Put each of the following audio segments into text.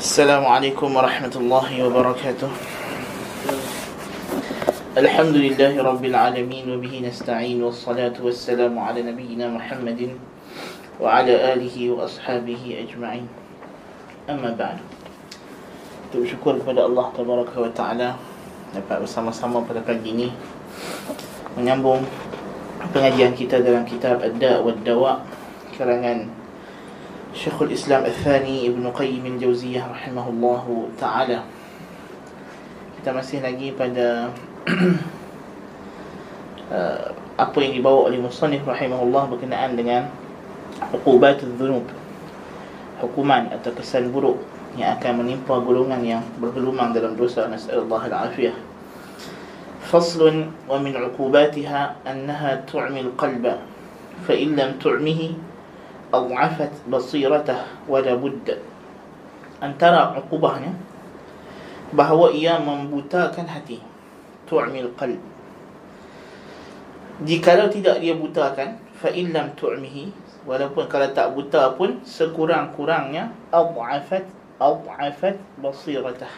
السلام عليكم ورحمة الله وبركاته. الحمد لله رب العالمين وبه نستعين والصلاة والسلام على نبينا محمد وعلى آله وأصحابه أجمعين. أما بعد شكرا kepada الله تبارك وتعالى dapat bersama-sama pada pagi ini menyambung pengajian kita dalam kitab Ad-Da' wa Ad-Dawa' kerangan Syekhul Islam Al-Thani Ibn Qayyim Al-Jawziyah Rahimahullahu Ta'ala Kita masih lagi pada uh, Apa yang dibawa oleh Musanif Rahimahullah Berkenaan dengan Hukubat al-Dhunub Hukuman atau kesan buruk Yang akan menimpa golongan yang bergelumang dalam dosa Nas'alullah al-afiyah فصل ومن عقوباتها أنها تعمي القلب فإن لم تعمه أضعفت بصيرته ولا بد. Antara ترى bahawa ia membutakan hati tu'mil qalb jikalau tidak dia butakan fa illam tu'mihi walaupun kalau tak buta pun sekurang-kurangnya adhafat adhafat basiratah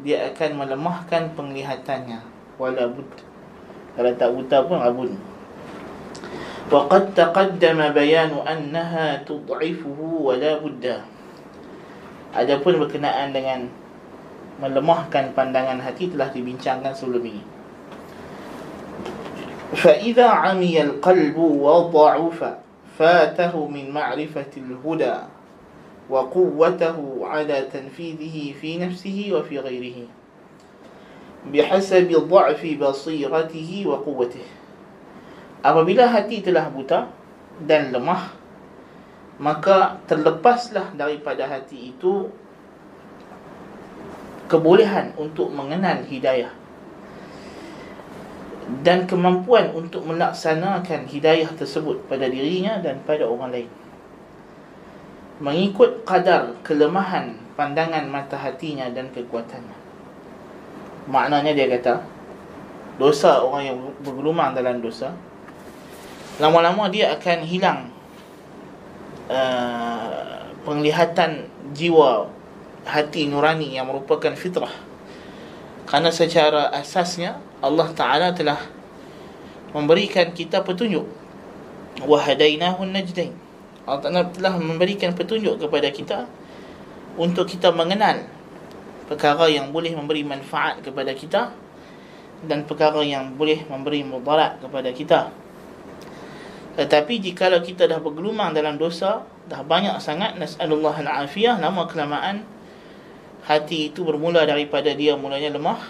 dia akan melemahkan penglihatannya wala kalau tak buta pun abun. وقد تقدم بيان أنها تضعفه ولا بد Adapun berkenaan dengan melemahkan pandangan hati telah dibincangkan sebelum ini. فإذا عمي القلب وضعف فاته من معرفة الهدى وقوته على تنفيذه في نفسه وفي غيره بحسب ضعف بصيرته وقوته Apabila hati telah buta dan lemah Maka terlepaslah daripada hati itu Kebolehan untuk mengenal hidayah Dan kemampuan untuk melaksanakan hidayah tersebut pada dirinya dan pada orang lain. Mengikut kadar kelemahan pandangan mata hatinya dan kekuatannya. Maknanya dia kata Dosa orang yang bergelumang dalam dosa lama-lama dia akan hilang uh, penglihatan jiwa hati nurani yang merupakan fitrah. Kerana secara asasnya Allah Ta'ala telah memberikan kita petunjuk. Wahadainahu najdain. Allah Ta'ala telah memberikan petunjuk kepada kita untuk kita mengenal perkara yang boleh memberi manfaat kepada kita dan perkara yang boleh memberi mudarat kepada kita tetapi jika kita dah bergelumang dalam dosa, dah banyak sangat nas'alullah al-afiyah, lama kelamaan hati itu bermula daripada dia mulanya lemah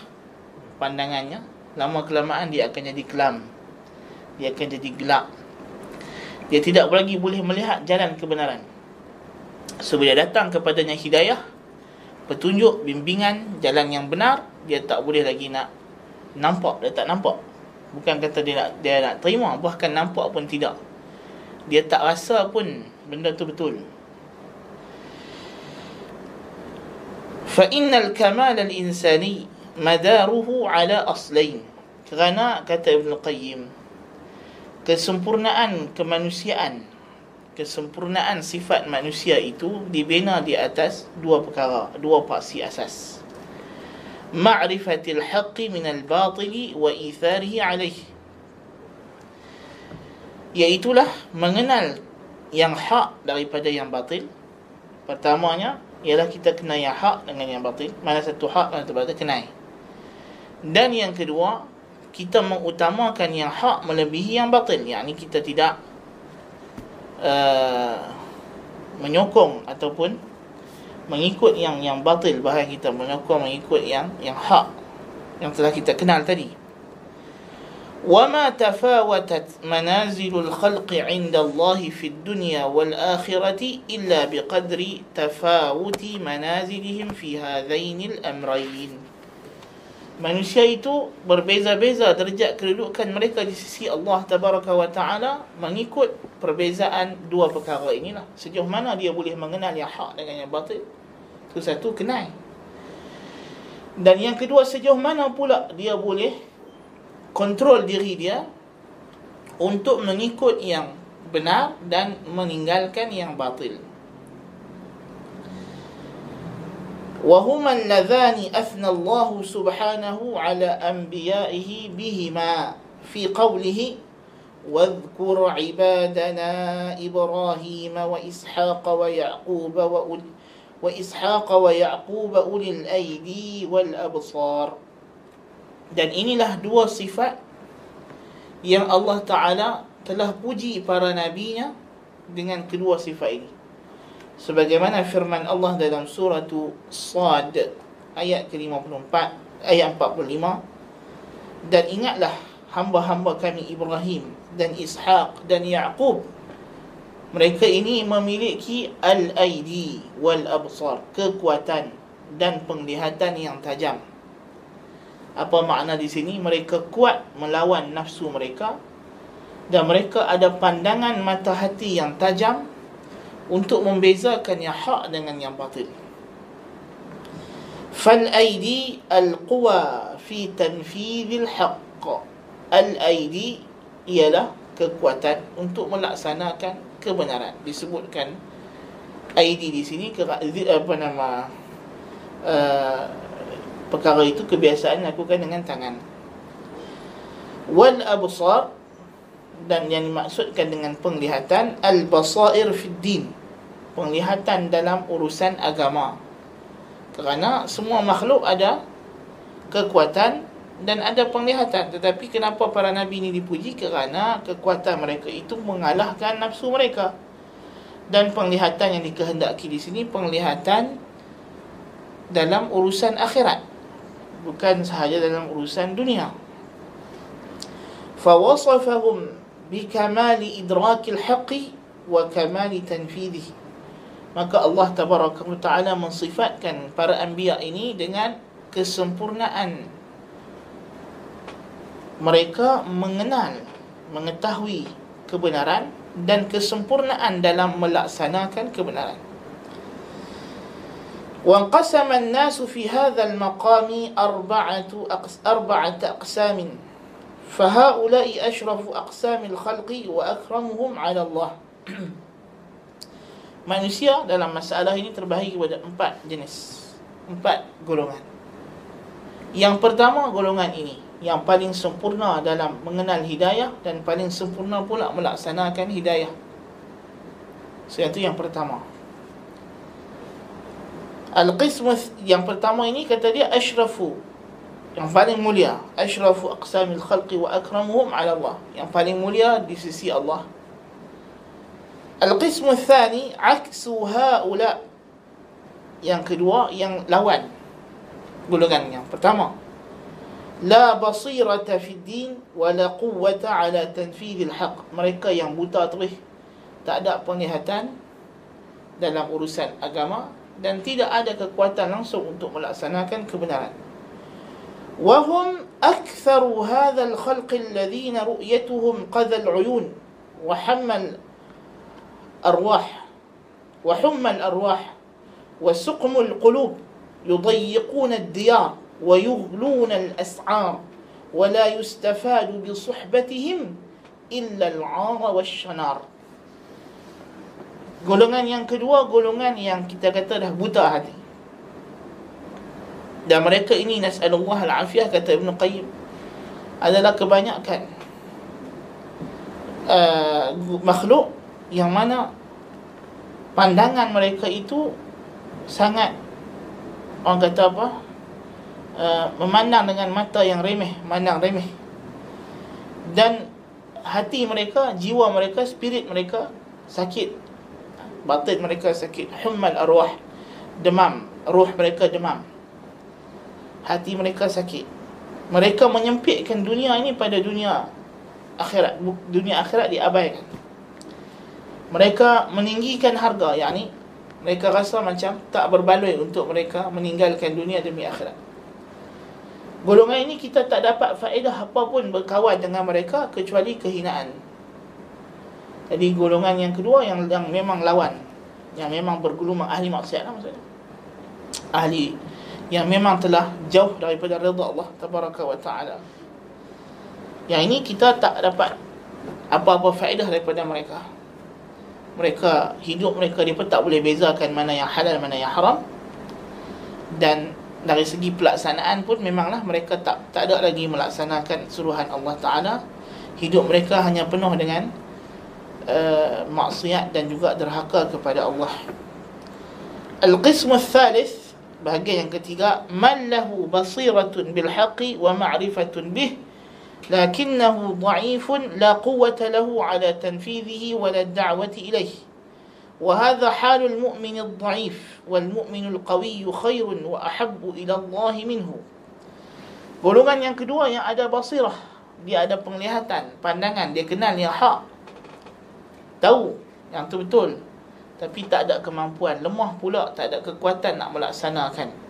pandangannya, lama kelamaan dia akan jadi kelam. Dia akan jadi gelap. Dia tidak lagi boleh melihat jalan kebenaran. Sebab dia datang kepadanya hidayah, petunjuk, bimbingan, jalan yang benar, dia tak boleh lagi nak nampak, dia tak nampak. Bukan kata dia nak dia nak terima, bahkan nampak pun tidak. Dia tak rasa pun benda tu betul. Kamal al insani madaruhu ala aslain. Kerana kata Ibn Qayyim kesempurnaan kemanusiaan kesempurnaan sifat manusia itu dibina di atas dua perkara, dua paksi asas ma'rifatil haqqi minal batili wa itharihi alaih iaitulah mengenal yang hak daripada yang batil. Pertamanya ialah kita kenai yang hak dengan yang batil. Mana satu hak mana satu batil kenai. Dan yang kedua kita mengutamakan yang hak melebihi yang batil. Yakni kita tidak uh, menyokong ataupun mengikut yang yang batil bahkan kita menyokong mengikut yang yang hak yang telah kita kenal tadi وما تفاوتت منازل الخلق عند الله في الدنيا والآخرة إلا بقدر تفاوت منازلهم في هذين الأمرين Manusia itu berbeza-beza derajat kedudukan mereka di sisi Allah Tabaraka wa Ta'ala mengikut perbezaan dua perkara inilah. Sejauh mana dia boleh mengenal yang hak dengan yang batil. Itu satu, kenal. Dan yang kedua, sejauh mana pula dia boleh kontrol diri dia untuk mengikut yang benar dan meninggalkan yang batil. وهما اللذان أثنى الله سبحانه على أنبيائه بهما في قوله واذكر عبادنا إبراهيم وإسحاق ويعقوب وأولي وإسحاق ويعقوب أولي الأيدي والأبصار. Dan inilah dua sifat yang Allah Ta'ala telah puji para nabinya dengan kedua sifat ini. Sebagaimana firman Allah dalam surah Sad ayat ke-54 ayat 45 dan ingatlah hamba-hamba kami Ibrahim dan Ishaq dan Yaqub. Mereka ini memiliki al-aidi wal absar kekuatan dan penglihatan yang tajam. Apa makna di sini? Mereka kuat melawan nafsu mereka dan mereka ada pandangan mata hati yang tajam untuk membezakan yang hak dengan yang batil fal aidi al quwa fi tanfidh al haqq. Al aidi ialah kekuatan untuk melaksanakan kebenaran. Disebutkan ID di sini ke apa nama uh, perkara itu kebiasaan lakukan dengan tangan. Wal absar dan yang dimaksudkan dengan penglihatan al basair fid din penglihatan dalam urusan agama. Kerana semua makhluk ada kekuatan dan ada penglihatan. Tetapi kenapa para nabi ini dipuji? Kerana kekuatan mereka itu mengalahkan nafsu mereka. Dan penglihatan yang dikehendaki di sini penglihatan dalam urusan akhirat. Bukan sahaja dalam urusan dunia. Fawasafahum bikamali idrakil haqqi wa kamali tanfidhi maka Allah tabaraka taala mensifatkan para anbiya ini dengan kesempurnaan mereka mengenal mengetahui kebenaran dan kesempurnaan dalam melaksanakan kebenaran وانقسم الناس في هذا المقام أربعة أربعة أقسام فهؤلاء أشرف أقسام الخلق وأكرمهم على الله manusia dalam masalah ini terbahagi kepada empat jenis empat golongan yang pertama golongan ini yang paling sempurna dalam mengenal hidayah dan paling sempurna pula melaksanakan hidayah. So itu yang pertama. Al-qism yang pertama ini kata dia asyrafu yang paling mulia ashrafu aqsamil khalqi wa akramuhum ala Allah. Yang paling mulia di sisi Allah. Al-qismu thani aksu haula. Yang kedua yang lawan golongan yang pertama. La basirata fid din wa la quwwata ala tanfidhil haq mereka yang buta terih tak ada penglihatan dalam urusan agama dan tidak ada kekuatan langsung untuk melaksanakan kebenaran. وهم أكثر هذا الخلق الذين رؤيتهم قذى العيون وحمل أرواح وحمى الأرواح وسقم القلوب يضيقون الديار ويغلون الأسعار ولا يستفاد بصحبتهم إلا العار والشنار Golongan yang kedua golongan yang kita kata dah buta hati. Dan mereka ini nas'alullah al-afiyah kata Ibn Qayyim adalah kebanyakan uh, makhluk yang mana pandangan mereka itu sangat orang kata apa Uh, memandang dengan mata yang remeh, memandang remeh. Dan hati mereka, jiwa mereka, spirit mereka sakit. Batin mereka sakit. Hummal arwah. Demam. Ruh mereka demam. Hati mereka sakit. Mereka menyempitkan dunia ini pada dunia akhirat. Dunia akhirat diabaikan. Mereka meninggikan harga. Yang ni, mereka rasa macam tak berbaloi untuk mereka meninggalkan dunia demi akhirat. Golongan ini kita tak dapat faedah apapun berkawan dengan mereka kecuali kehinaan. Jadi golongan yang kedua yang yang memang lawan, yang memang bergulung ahli maksiat lah maksudnya. Ahli yang memang telah jauh daripada redha Allah tabaraka wa taala. Yang ini kita tak dapat apa-apa faedah daripada mereka. Mereka hidup mereka dia pun tak boleh bezakan mana yang halal mana yang haram dan dari segi pelaksanaan pun memanglah mereka tak tak ada lagi melaksanakan suruhan Allah Taala hidup mereka hanya penuh dengan uh, maksiat dan juga derhaka kepada Allah Al-qism al-thalith bahagian yang ketiga man lahu basiratun bil haqqi wa ma'rifatun bih lakinnahu dha'ifun la quwwata lahu ala tanfidhihi wa la da'wati ilayhi وهذا حال المؤمن الضعيف والمؤمن القوي خير وأحب إلى الله منه Golongan yang kedua yang ada basirah Dia ada penglihatan, pandangan Dia kenal yang hak Tahu yang tu betul Tapi tak ada kemampuan Lemah pula, tak ada kekuatan nak melaksanakan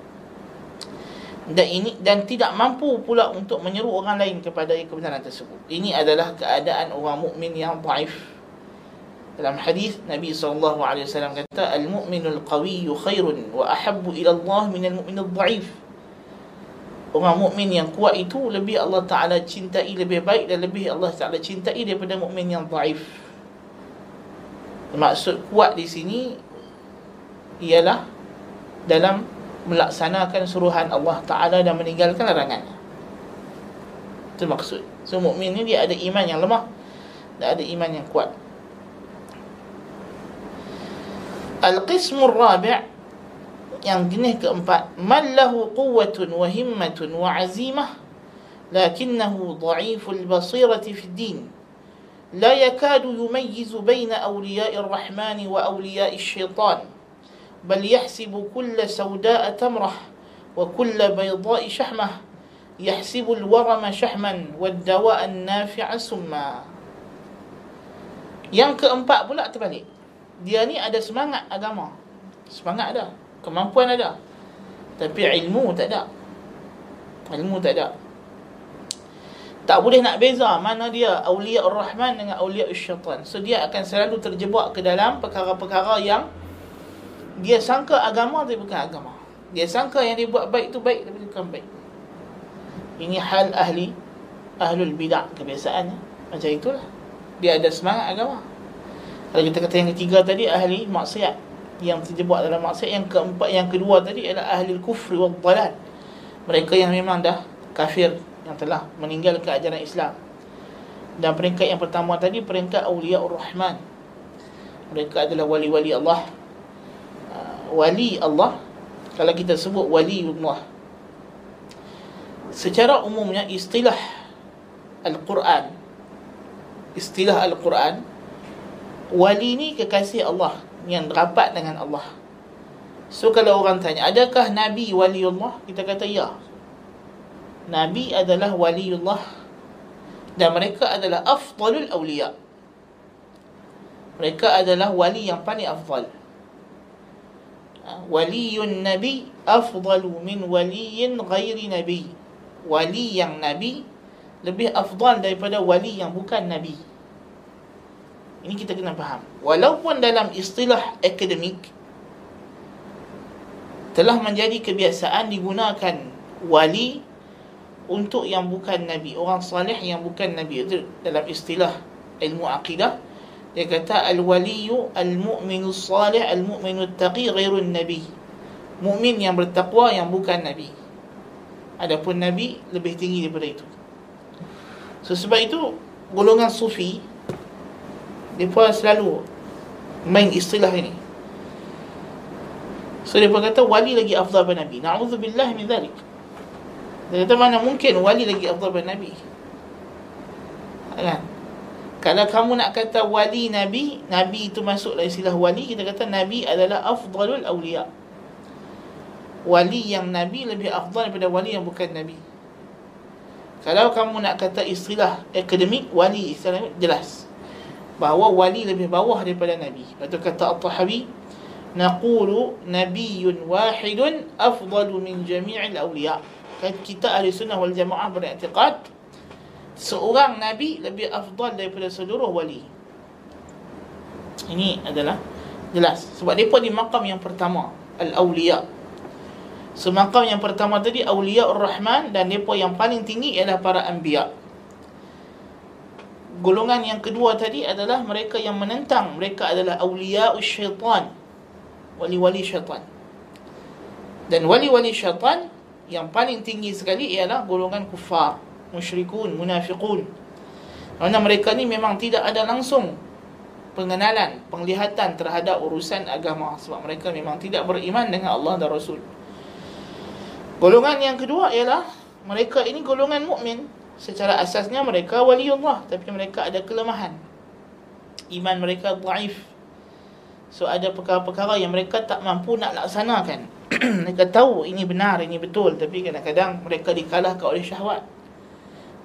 dan ini dan tidak mampu pula untuk menyeru orang lain kepada kebenaran tersebut. Ini adalah keadaan orang mukmin yang dhaif. Dalam hadis Nabi sallallahu alaihi wasallam kata al-mu'minul qawiyyu khairun wa ahabbu ila Allah min al-mu'minul dha'if. Orang mukmin yang kuat itu lebih Allah Taala cintai lebih baik dan lebih Allah Taala cintai daripada mukmin yang dhaif. Maksud kuat di sini ialah dalam melaksanakan suruhan Allah Taala dan meninggalkan larangan. Itu maksud. So mukmin ni dia ada iman yang lemah dia ada iman yang kuat. Al-qismur rabi' yang jenis keempat, man lahu quwwatun wa himmatun wa azimah lakinnahu dha'iful basirati fid din. لا يكاد يميز بين أولياء الرحمن وأولياء الشيطان بل يحسب كل سوداء تمرة وكل بيضاء شحمة يحسب الورم شحما والدواء النافع سما Yang keempat pula terbalik dia ni ada semangat agama. Semangat ada, kemampuan ada. Tapi ilmu tak ada. Ilmu tak ada. tak boleh nak beza mana dia awliya ar-Rahman dengan awliya syaitan. So dia akan selalu terjebak ke dalam perkara-perkara yang dia sangka agama tapi bukan agama. Dia sangka yang dia buat baik tu baik tapi bukan baik. Ini hal ahli ahlul bidah kebiasaannya. Macam itulah. Dia ada semangat agama. Kalau kita kata yang ketiga tadi ahli maksiat yang terjebak dalam maksiat yang keempat yang kedua tadi adalah ahli kufri wal dalal. Mereka yang memang dah kafir yang telah meninggalkan ajaran Islam. Dan peringkat yang pertama tadi peringkat auliya rahman Mereka adalah wali-wali Allah. Uh, wali Allah kalau kita sebut wali Allah secara umumnya istilah Al-Quran istilah Al-Quran wali ni kekasih Allah yang rapat dengan Allah. So kalau orang tanya, adakah Nabi waliullah? Kita kata ya. Nabi adalah waliullah dan mereka adalah afdalul awliya. Mereka adalah wali yang paling afdal. Ha, waliyun Nabi afdalu min waliyin ghairi Nabi. Wali yang Nabi lebih afdal daripada wali yang bukan Nabi. Ini kita kena faham. Walaupun dalam istilah akademik telah menjadi kebiasaan digunakan wali untuk yang bukan nabi, orang salih yang bukan nabi itu dalam istilah ilmu akidah dia kata al-waliyu al-mu'minu salih al-mu'minu taqi ghairun nabi. Mukmin yang bertakwa yang bukan nabi. Adapun nabi lebih tinggi daripada itu. So, sebab itu golongan sufi mereka selalu main istilah ini. So dia kata wali lagi afdal daripada Nabi. Na'udzubillah min dhalik. Dia kata mana mungkin wali lagi afdal daripada Nabi. Kan? Kalau kamu nak kata wali Nabi, Nabi itu masuk dalam istilah wali, kita kata Nabi adalah afdalul awliya. Wali yang Nabi lebih afdal daripada wali yang bukan Nabi. Kalau kamu nak kata istilah akademik, wali istilah jelas bahawa wali lebih bawah daripada nabi. Betul kata At-Tahawi, naqulu nabiyyun wahidun afdalu min jami'il awliya. Kan kita ahli sunnah wal jamaah beriktikad seorang nabi lebih afdal daripada seluruh wali. Ini adalah jelas. Sebab depa di makam yang pertama al-awliya. Semakam yang pertama tadi awliya ar-Rahman dan depa yang paling tinggi ialah para anbiya. Golongan yang kedua tadi adalah mereka yang menentang. Mereka adalah awliya syaitan. Wali-wali syaitan. Dan wali-wali syaitan yang paling tinggi sekali ialah golongan kufar, musyrikun, munafiqun. Kerana mereka ni memang tidak ada langsung pengenalan, penglihatan terhadap urusan agama sebab mereka memang tidak beriman dengan Allah dan Rasul. Golongan yang kedua ialah mereka ini golongan mukmin. Secara asasnya mereka wali Allah tapi mereka ada kelemahan. Iman mereka dhaif. So ada perkara-perkara yang mereka tak mampu nak laksanakan. mereka tahu ini benar, ini betul tapi kadang-kadang mereka dikalahkan oleh syahwat.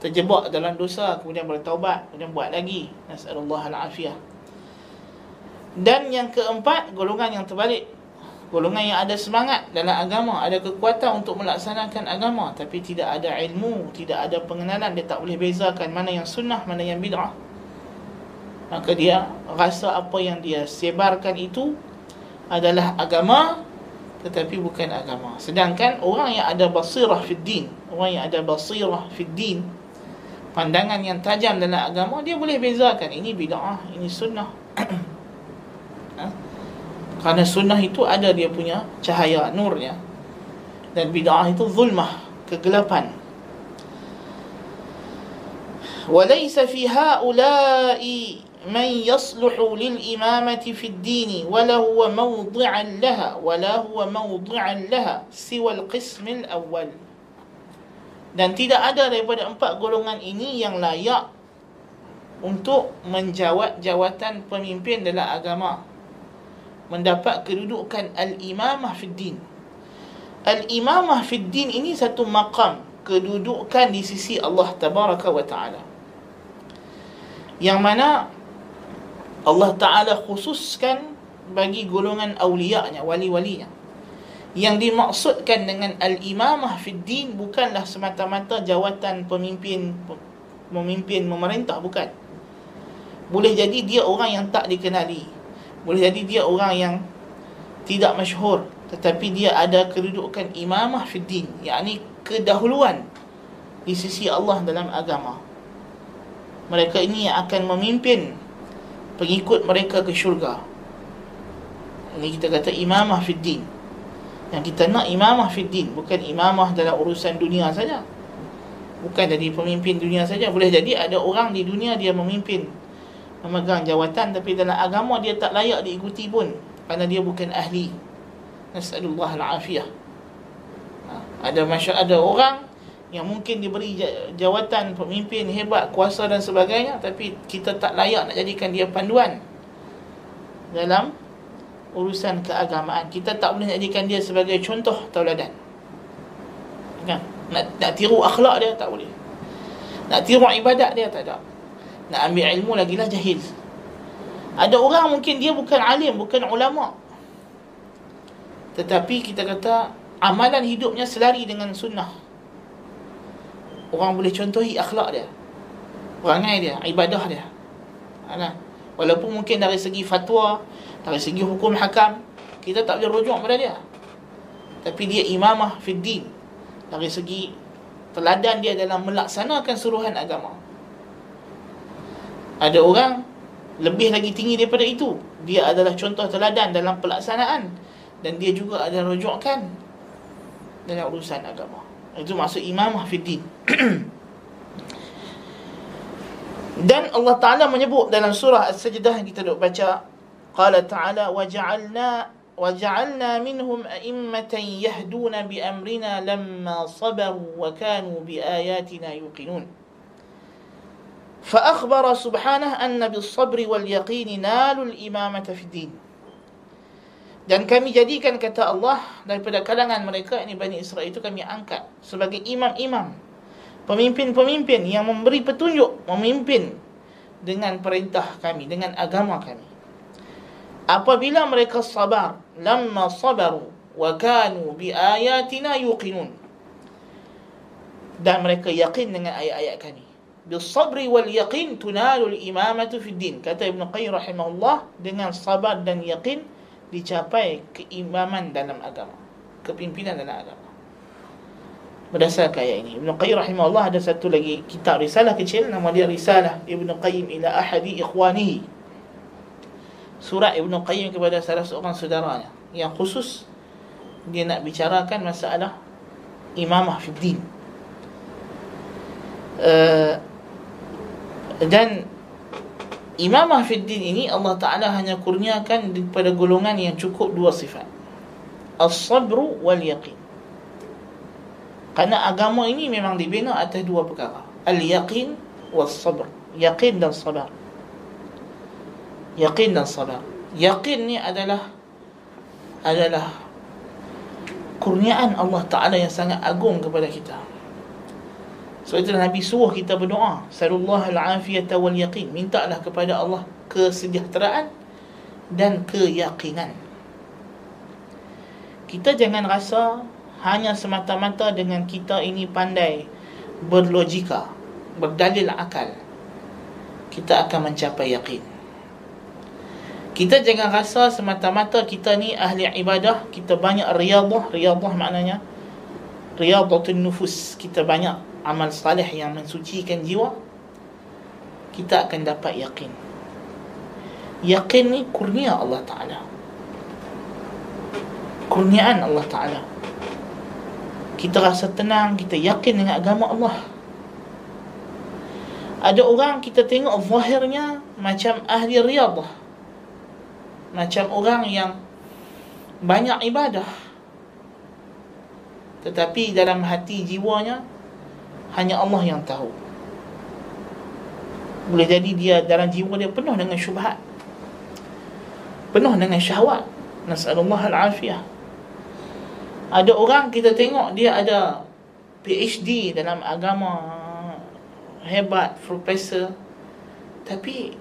Terjebak dalam dosa kemudian bertaubat, kemudian buat lagi. Nasallahu al-afiyah. Dan yang keempat, golongan yang terbalik. Golongan yang ada semangat dalam agama, ada kekuatan untuk melaksanakan agama tapi tidak ada ilmu, tidak ada pengenalan, dia tak boleh bezakan mana yang sunnah, mana yang bid'ah. Maka dia rasa apa yang dia sebarkan itu adalah agama tetapi bukan agama. Sedangkan orang yang ada basirah fid din, orang yang ada basirah fid din, pandangan yang tajam dalam agama, dia boleh bezakan ini bid'ah, ini sunnah. ha? Kerana sunnah itu ada dia punya cahaya nurnya dan bid'ah itu zulmah kegelapan وليس في هؤلاء من يصلح للإمامة في الدين ولا هو موضعا لها ولا هو موضعا لها سوى القسم الأول dan tidak ada daripada empat golongan ini yang layak untuk menjawat jawatan pemimpin dalam agama mendapat kedudukan al-imamah fid din. Al-imamah fid din ini satu maqam kedudukan di sisi Allah tabaraka wa taala. Yang mana Allah taala khususkan bagi golongan auliya-Nya, wali-walinya. Yang dimaksudkan dengan al-imamah fid din bukanlah semata-mata jawatan pemimpin memimpin memerintah bukan. Boleh jadi dia orang yang tak dikenali, boleh jadi dia orang yang tidak masyhur tetapi dia ada kedudukan imamah fi din yakni kedahuluan di sisi Allah dalam agama mereka ini yang akan memimpin pengikut mereka ke syurga ini kita kata imamah fi din yang kita nak imamah fi din bukan imamah dalam urusan dunia saja bukan jadi pemimpin dunia saja boleh jadi ada orang di dunia dia memimpin memegang jawatan tapi dalam agama dia tak layak diikuti pun kerana dia bukan ahli. Nasallallahu al-afiyah. Ha, ada masyarakat ada orang yang mungkin diberi jawatan pemimpin hebat, kuasa dan sebagainya tapi kita tak layak nak jadikan dia panduan dalam urusan keagamaan. Kita tak boleh jadikan dia sebagai contoh tauladan. Kan? Nak, nak tiru akhlak dia tak boleh. Nak tiru ibadat dia tak ada nak ambil ilmu lagi lah jahil ada orang mungkin dia bukan alim bukan ulama tetapi kita kata amalan hidupnya selari dengan sunnah orang boleh contohi akhlak dia. Perangai dia ibadah dia. Alah. walaupun mungkin dari segi fatwa dari segi hukum hakam kita tak boleh rujuk pada dia. Tapi dia imamah fid din. Dari segi teladan dia dalam melaksanakan suruhan agama. Ada orang lebih lagi tinggi daripada itu. Dia adalah contoh teladan dalam pelaksanaan. Dan dia juga ada rujukan dalam urusan agama itu maksud imamah fiddin dan Allah Taala menyebut dalam surah As-Sajdah yang kita duk baca qala ta'ala waja'alna yahduna bi amrina lamma sabaru wa kanu bi ayatina yuqinun فأخبر سبحانه أن بالصبر واليقين نال الإمامة في الدين Dan kami jadikan kata Allah daripada kalangan mereka ini Bani Israel itu kami angkat sebagai imam-imam. Pemimpin-pemimpin yang memberi petunjuk memimpin dengan perintah kami, dengan agama kami. Apabila mereka sabar, lamma sabaru wa kanu bi ayatina yuqinun. Dan mereka yakin dengan ayat-ayat kami. Bisabri wal yaqin tunalul imamatu fid din. Kata Ibn Qayyim rahimahullah dengan sabar dan yakin dicapai keimaman dalam agama kepimpinan dalam agama. Berdasarkan ayat ini Ibn Qayyim rahimahullah ada satu lagi kitab risalah kecil nama dia risalah Ibn Qayyim ila ahadi ikhwanihi. Surat Ibn Qayyim kepada salah seorang saudaranya yang khusus dia nak bicarakan masalah imamah fi din. Uh, dan imamah fi din ini Allah Taala hanya kurniakan pada golongan yang cukup dua sifat. As-sabru wal yaqin kerana agama ini memang dibina atas dua perkara. Al-yaqin was sabr yaqin dan sabar yaqin dan sabar yaqin ni adalah adalah kurniaan Allah Ta'ala yang sangat agung kepada kita sebab itu Nabi suruh kita berdoa. Salullah al-afiyata wal yaqin. Mintalah kepada Allah kesejahteraan Dan keyakinan. Kita jangan rasa Hanya semata-mata dengan kita ini pandai Berlogika Berdalil akal. Kita akan mencapai yakin kita jangan rasa semata-mata kita ni ahli ibadah, kita banyak riyadah, riyadah maknanya riyadatul nufus, kita banyak amal salih yang mensucikan jiwa, kita akan dapat yakin. Yakin ni kurnia Allah Ta'ala. Kurniaan Allah Ta'ala. Kita rasa tenang, kita yakin dengan agama Allah. Ada orang kita tengok zahirnya macam ahli riyadah macam orang yang banyak ibadah tetapi dalam hati jiwanya hanya Allah yang tahu. Boleh jadi dia dalam jiwa dia penuh dengan syubhat. Penuh dengan syahwat. Nasallallahu al-afiyah. Ada orang kita tengok dia ada PhD dalam agama. Hebat profesor. Tapi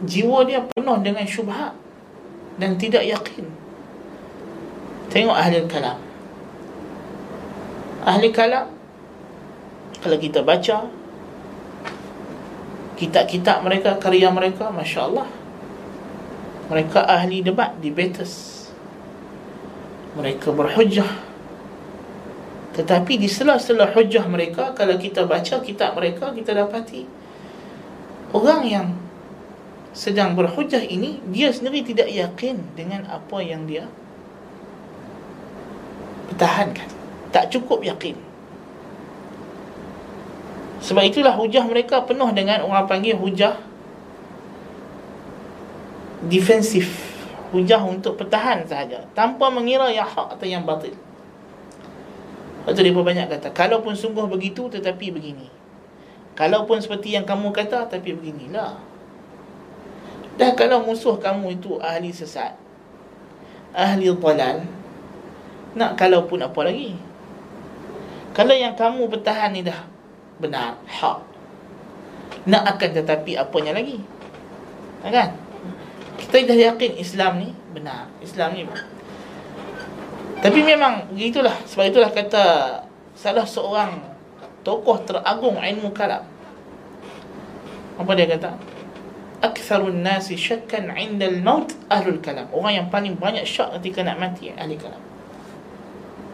jiwa dia penuh dengan syubhat dan tidak yakin. Tengok ahli kalam. Ahli kalam kalau kita baca kitab-kitab mereka karya mereka Masya Allah mereka ahli debat debaters mereka berhujah tetapi di sela-sela hujah mereka kalau kita baca kitab mereka kita dapati orang yang sedang berhujah ini dia sendiri tidak yakin dengan apa yang dia pertahankan. Tak cukup yakin sebab itulah hujah mereka penuh dengan orang panggil hujah defensif hujah untuk pertahan sahaja. Tanpa mengira yang hak atau yang batil. Lepas tu dia banyak kata Kalaupun sungguh begitu tetapi begini. Kalaupun seperti yang kamu kata Tapi beginilah. Dah kalau musuh kamu itu ahli sesat Ahli dalal Nak kalau pun apa lagi? Kalau yang kamu bertahan ni dah Benar, hak. Nak akan tetapi apanya lagi? Ha, Kan? Kita dah yakin Islam ni benar. Islam ni Tapi memang begitulah. Sebab itulah kata Salah seorang Tokoh teragung ilmu kalam. Apa dia kata? Aktharun nasi syakkan 'inda al-maut ahlul kalam. Orang yang paling banyak syak ketika nak mati ahli kalam.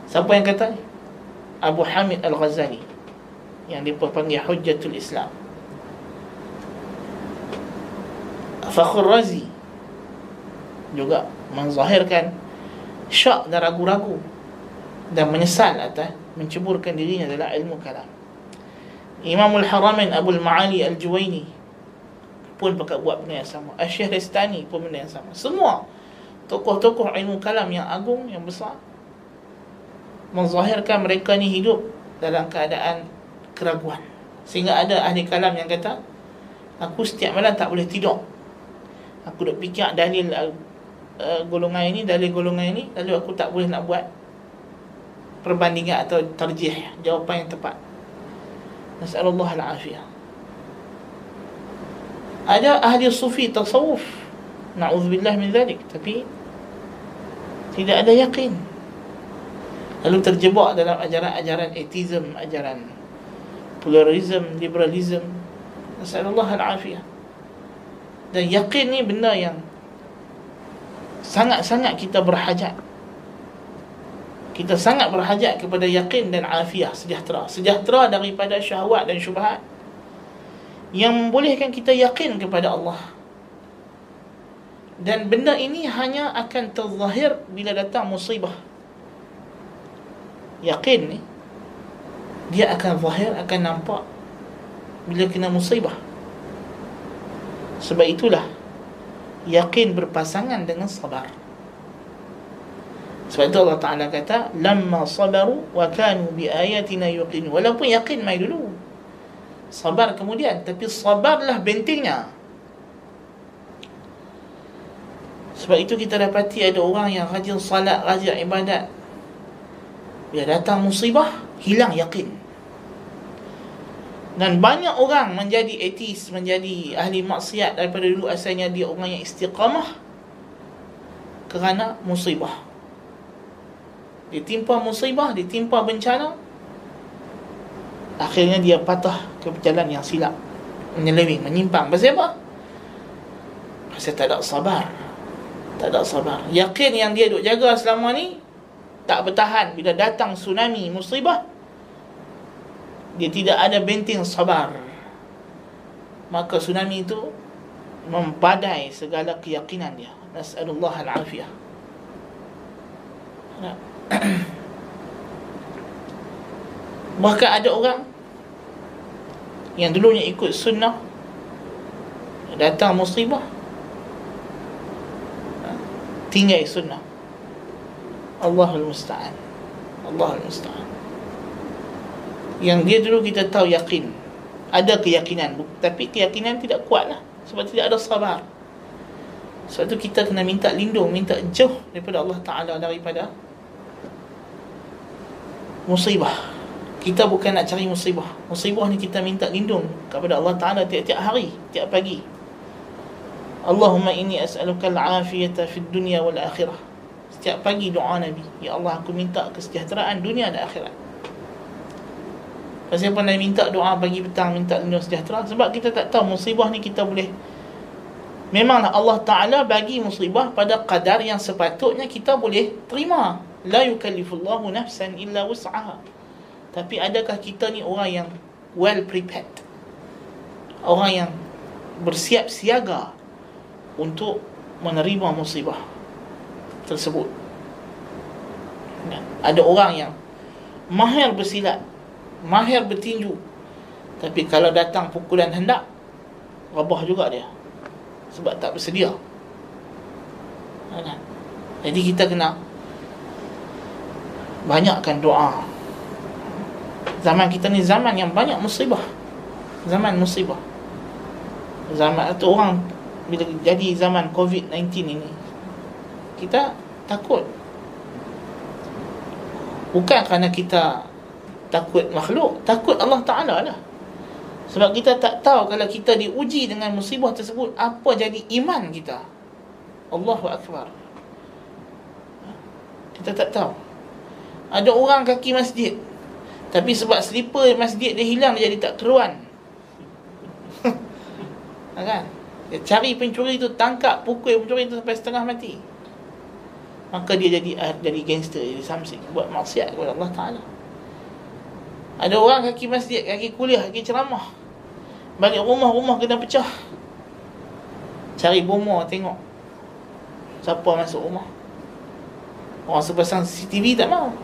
Siapa yang kata? Abu Hamid Al-Ghazali yang dipanggil Hujjatul Islam. Fakhr Razi juga menzahirkan syak dan ragu-ragu dan menyesal atas menceburkan dirinya dalam ilmu kalam. Imamul Haramain Abu Al-Ma'ali Al-Juwaini pun pakai buat benda yang sama Asyih Restani pun benda yang sama Semua tokoh-tokoh ilmu kalam yang agung, yang besar Menzahirkan mereka ni hidup dalam keadaan keraguan. Sehingga ada ahli kalam yang kata Aku setiap malam tak boleh tidur. Aku duk fikir dalil uh, golongan ini, dalil golongan ini Lalu aku tak boleh nak buat Perbandingan atau terjih Jawapan yang tepat. Nasallallahu al-afiyah. Ada ahli sufi tasawuf. Na'udzubillah min dhalik. Tapi tidak ada yakin. Lalu terjebak dalam ajaran-ajaran atheism ajaran pluralism liberalism nasallallahu al-afiyah dan yakin ni benda yang sangat-sangat kita berhajat kita sangat berhajat kepada yakin dan afiah sejahtera sejahtera daripada syahwat dan syubhat yang membolehkan kita yakin kepada Allah. Dan benda ini hanya akan terzahir bila datang musibah. yakin ni dia akan zahir akan nampak bila kena musibah. Sebab itulah yakin berpasangan dengan sabar. Sebab itu Allah Ta'ala kata lamma sabaru wa kanu bi ayatina yuqin walaupun yakin mai dulu sabar kemudian tapi sabarlah bentengnya sebab itu kita dapati ada orang yang rajin salat rajin ibadat. Bila datang musibah hilang yakin dan banyak orang menjadi etis, menjadi ahli maksiat daripada dulu asalnya dia orang yang istiqamah kerana musibah. Ditimpa musibah, ditimpa bencana, akhirnya dia patah ke jalan yang silap, menyeleweng, menyimpang. Pasal apa? Pasal tak ada sabar. Tak ada sabar. Yakin yang dia duk jaga selama ni tak bertahan bila datang tsunami musibah dia tidak ada benteng sabar. Maka tsunami itu mempadai segala keyakinan dia. Nasallallahu alafiyah. Maka ada orang yang dulunya ikut sunnah datang musibah tinggal sunnah. Allahul musta'an. Allahul musta'an yang dia dulu kita tahu yakin. Ada keyakinan. Tapi keyakinan tidak kuat lah. Sebab tidak ada sabar. Sebab tu kita kena minta lindung minta jauh daripada Allah Ta'ala daripada musibah. Kita bukan nak cari musibah. Musibah ni kita minta lindung kepada Allah Ta'ala tiap-tiap hari tiap pagi. Allahumma inni as'aluka al-afiyata fid dunya wal akhirah. Setiap pagi doa Nabi. Ya Allah aku minta kesejahteraan dunia dan akhirat Pasal pandai minta doa pagi petang minta lindung sejahtera sebab kita tak tahu musibah ni kita boleh Memanglah Allah Taala bagi musibah pada kadar yang sepatutnya kita boleh terima. La yukallifullahu nafsan illa wus'aha. Tapi adakah kita ni orang yang well prepared? Orang yang bersiap siaga untuk menerima musibah tersebut. Ada orang yang mahir bersilat mahir bertinju. Tapi kalau datang pukulan hendak rabah juga dia. Sebab tak bersedia. Kan? jadi kita kena banyakkan doa. Zaman kita ni zaman yang banyak musibah. Zaman musibah. Zaman tu orang bila jadi zaman covid-19 ini kita takut. Bukan kerana kita takut makhluk takut Allah Ta'ala lah. Sebab kita tak tahu kalau kita diuji dengan musibah tersebut apa jadi iman kita? Allahu Akbar. Kita tak tahu. Ada orang kaki masjid tapi sebab slipper masjid dia hilang dia jadi tak keruan. Kan? Dia cari pencuri tu tangkap pukul pencuri tu sampai setengah mati. Maka dia jadi uh, jadi gangster jadi samsik buat maksiat kepada Allah Taala ada orang kaki masjid, kaki kuliah, kaki ceramah. Balik rumah, rumah kena pecah. Cari bomo tengok. Siapa masuk rumah. Orang sepasang CCTV tak mau.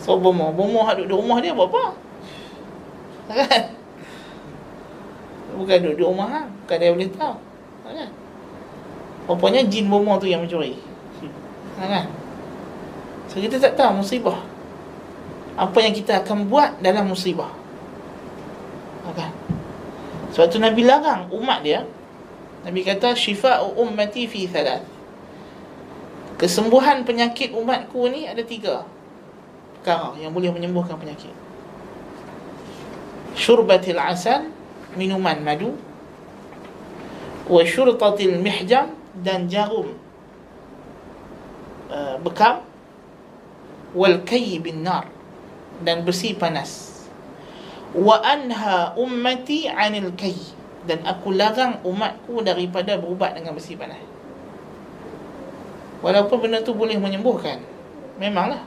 So bomo, bomo duduk di rumah dia buat apa? Kan? Bukan duduk di rumah ha? Bukan dia boleh tahu. Kan? Rupanya jin bomo tu yang mencuri. Kan? So kita tak tahu musibah apa yang kita akan buat dalam musibah. Okay. Sebab tu Nabi larang umat dia. Nabi kata syifa'u ummati fi thalath. Kesembuhan penyakit umatku ni ada tiga perkara yang boleh menyembuhkan penyakit. Syurbatil asal, minuman madu. Wa syurtatil mihjam dan jarum uh, bekam. Wal kayy bin nar dan besi panas. Wa anha ummati anil kay. Dan aku larang umatku daripada berubat dengan besi panas. Walaupun benda tu boleh menyembuhkan memanglah.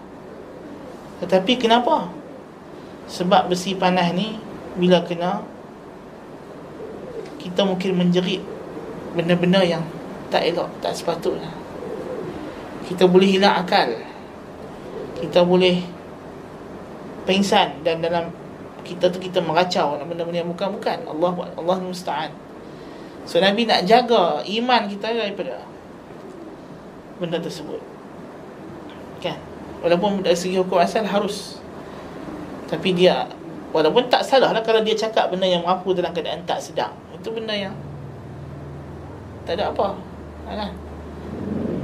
Tetapi kenapa? Sebab besi panas ni bila kena kita mungkin menjerit benda-benda yang tak elok tak sepatutnya. Kita boleh hilang akal. Kita boleh pengsan dan dalam kita tu kita meracau benda-benda yang bukan-bukan. Allah Allah musta'an. So Nabi nak jaga iman kita daripada benda tersebut. Kan? Walaupun dari segi hukum asal harus. Tapi dia walaupun tak salah lah kalau dia cakap benda yang mampu dalam keadaan tak sedap itu benda yang tak ada apa. Kan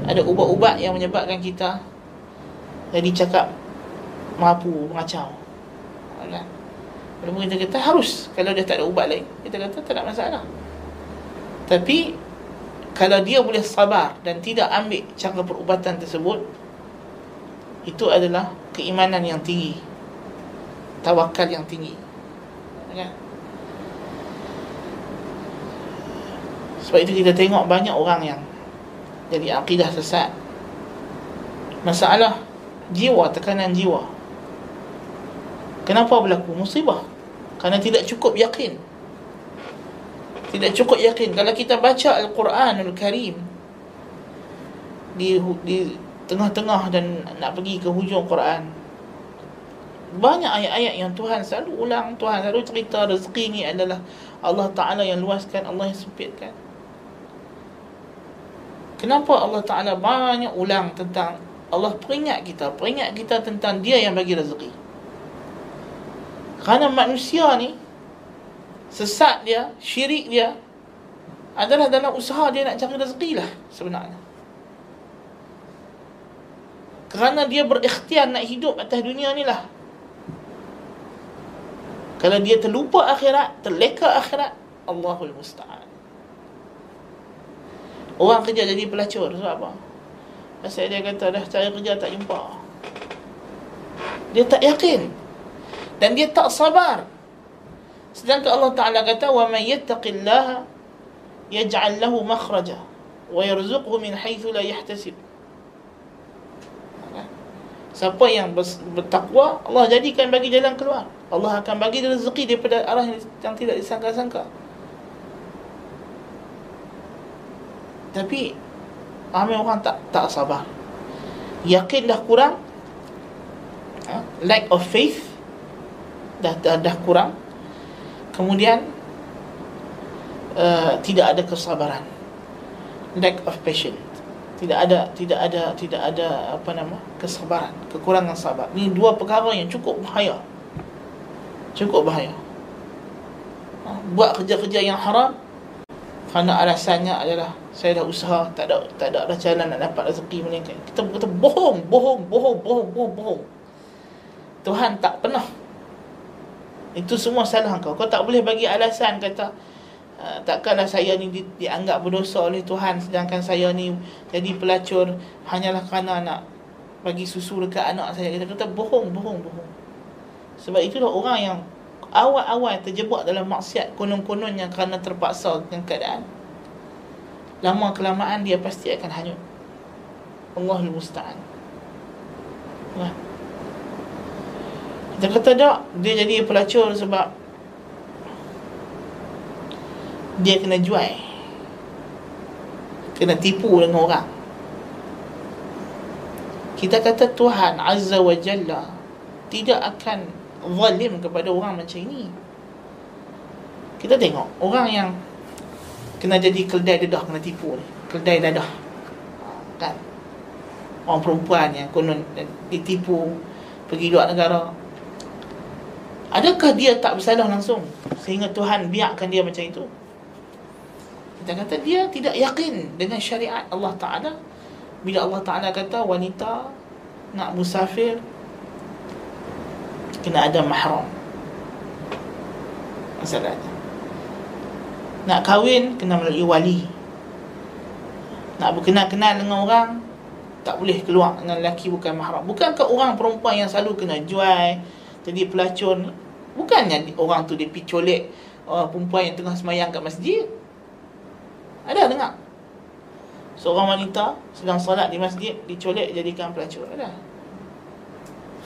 ada ubat-ubat yang menyebabkan kita jadi cakap mampu mengacau kan kita kata harus. Kalau dia tak ada ubat lain Kita kata tak ada masalah. Tapi Kalau dia boleh sabar Dan tidak ambil cara perubatan tersebut Itu adalah Keimanan yang tinggi. Tawakal yang tinggi. Ya? Sebab itu kita tengok banyak orang yang Jadi akidah sesat. Masalah Jiwa, tekanan jiwa Kenapa berlaku musibah? Kerana tidak cukup yakin. Tidak cukup yakin. Kalau kita baca Al-Quranul Karim di di tengah-tengah dan nak pergi ke hujung Quran. Banyak ayat-ayat yang Tuhan selalu ulang, Tuhan selalu cerita rezeki ni adalah Allah Taala yang luaskan, Allah yang sempitkan. Kenapa Allah Taala banyak ulang tentang Allah peringat kita, peringat kita tentang Dia yang bagi rezeki. Kerana manusia ni Sesat dia Syirik dia Adalah dalam usaha dia nak cari rezeki lah Sebenarnya. Kerana dia berikhtiar nak hidup atas dunia ni lah. Kalau dia terlupa akhirat Terleka akhirat Allahul Musta'an. Orang kerja jadi pelacur Sebab apa? Pasal dia kata dah cari kerja tak jumpa. Dia tak yakin dan dia tak sabar. Sedangkan Allah Taala kata wa may yattaqillaha yaj'al lahu makhraja wa yarzuqhu min haythu la yahtasib. Siapa yang bertakwa, Allah jadikan bagi jalan keluar. Allah akan bagi rezeki daripada arah yang tidak disangka-sangka. Tapi ramai orang tak tak sabar. Yakin dah kurang. Ha? Lack of faith dah dah, dah kurang. Kemudian uh, tidak ada kesabaran. Lack of patience. Tidak ada tidak ada tidak ada apa nama kesabaran. Kekurangan sabar. Ini dua perkara yang cukup bahaya. Cukup bahaya. Ha, buat kerja-kerja yang haram kerana alasannya adalah saya dah usaha tak ada tak ada dah jalan nak dapat rezeki melainkan. Kita kata bohong bohong bohong bohong bohong bohong. Tuhan tak pernah itu semua salah kau. Kau tak boleh bagi alasan kata uh, takkanlah saya ni di, dianggap berdosa oleh Tuhan sedangkan saya ni jadi pelacur hanyalah kerana nak bagi susu dekat anak saya. Kita kata bohong, bohong, bohong. Sebab itulah orang yang awal-awal terjebak dalam maksiat konon-kononnya kerana terpaksa dengan keadaan. Lama kelamaan dia pasti akan hanyut. Allahul Musta'an. Nah. Dia kata tak Dia jadi pelacur sebab Dia kena jual. Kena tipu dengan orang. Kita kata Tuhan Azza wa Jalla Tidak akan Zalim kepada orang macam ini. Kita tengok Orang yang Kena jadi keldai dedah Kena tipu ni. Keldai dadah Kan? Orang perempuan yang konon Ditipu Pergi luar negara Adakah dia tak bersalah langsung Sehingga Tuhan biarkan dia macam itu? Kita kata dia tidak yakin Dengan syariat Allah Ta'ala. Bila Allah Ta'ala kata wanita Nak musafir Kena ada mahram. Masalahnya. Nak kahwin Kena melalui wali. Nak berkenal-kenal dengan orang Tak boleh keluar dengan lelaki bukan mahram. Bukankah orang perempuan yang selalu kena jual jadi pelacur ni bukannya orang tu dia picolek orang perempuan yang tengah semayang kat masjid. Ada dengar. Seorang wanita sedang solat di masjid dicolek jadikan pelacur. Ada.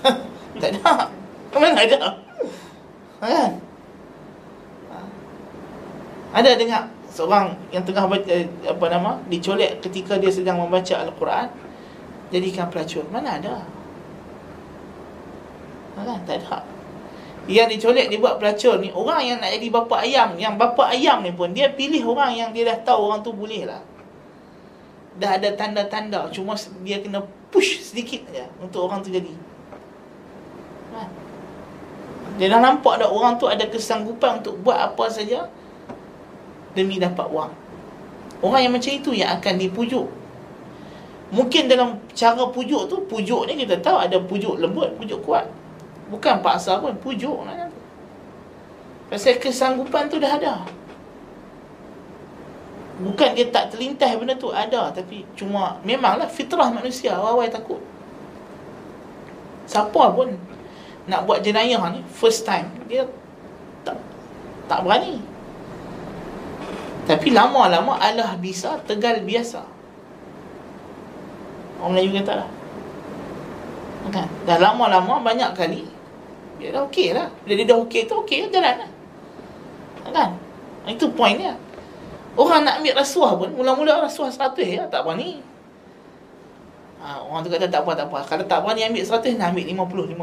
Tak ada. Mana ada? Kan? Ada dengar. Seorang yang tengah baca, eh, apa nama dicolek ketika dia sedang membaca al-Quran jadikan pelacur. Mana ada? Kan? Tak ada Yang dicolek dia buat pelacur ni Orang yang nak jadi bapa ayam Yang bapa ayam ni pun Dia pilih orang yang dia dah tahu Orang tu boleh lah. Dah ada tanda-tanda Cuma dia kena push sedikit aja Untuk orang tu jadi. Ha. Dia dah nampak dah orang tu ada kesanggupan Untuk buat apa saja Demi dapat wang. Orang yang macam itu yang akan dipujuk. Mungkin dalam cara pujuk tu Pujuk ni kita tahu ada pujuk lembut Pujuk kuat Bukan paksa pun, pujuk lah. Pasal kesanggupan tu dah ada. Bukan dia tak terlintas benda tu, ada. Tapi cuma, memanglah fitrah manusia, awal-awal takut. Siapa pun nak buat jenayah ni, first time, dia tak tak berani. Tapi lama-lama Allah bisa, tegal biasa. Orang Melayu kata lah. Kan? Dah lama-lama banyak kali dia dah okey lah. Bila dia dah okey tu okey jalan lah. Kan? Itu point dia. Orang nak ambil rasuah pun mula-mula rasuah 100 ya tak berani ha, orang tu kata tak apa tak apa kalau tak berani ambil 100 nak ambil 50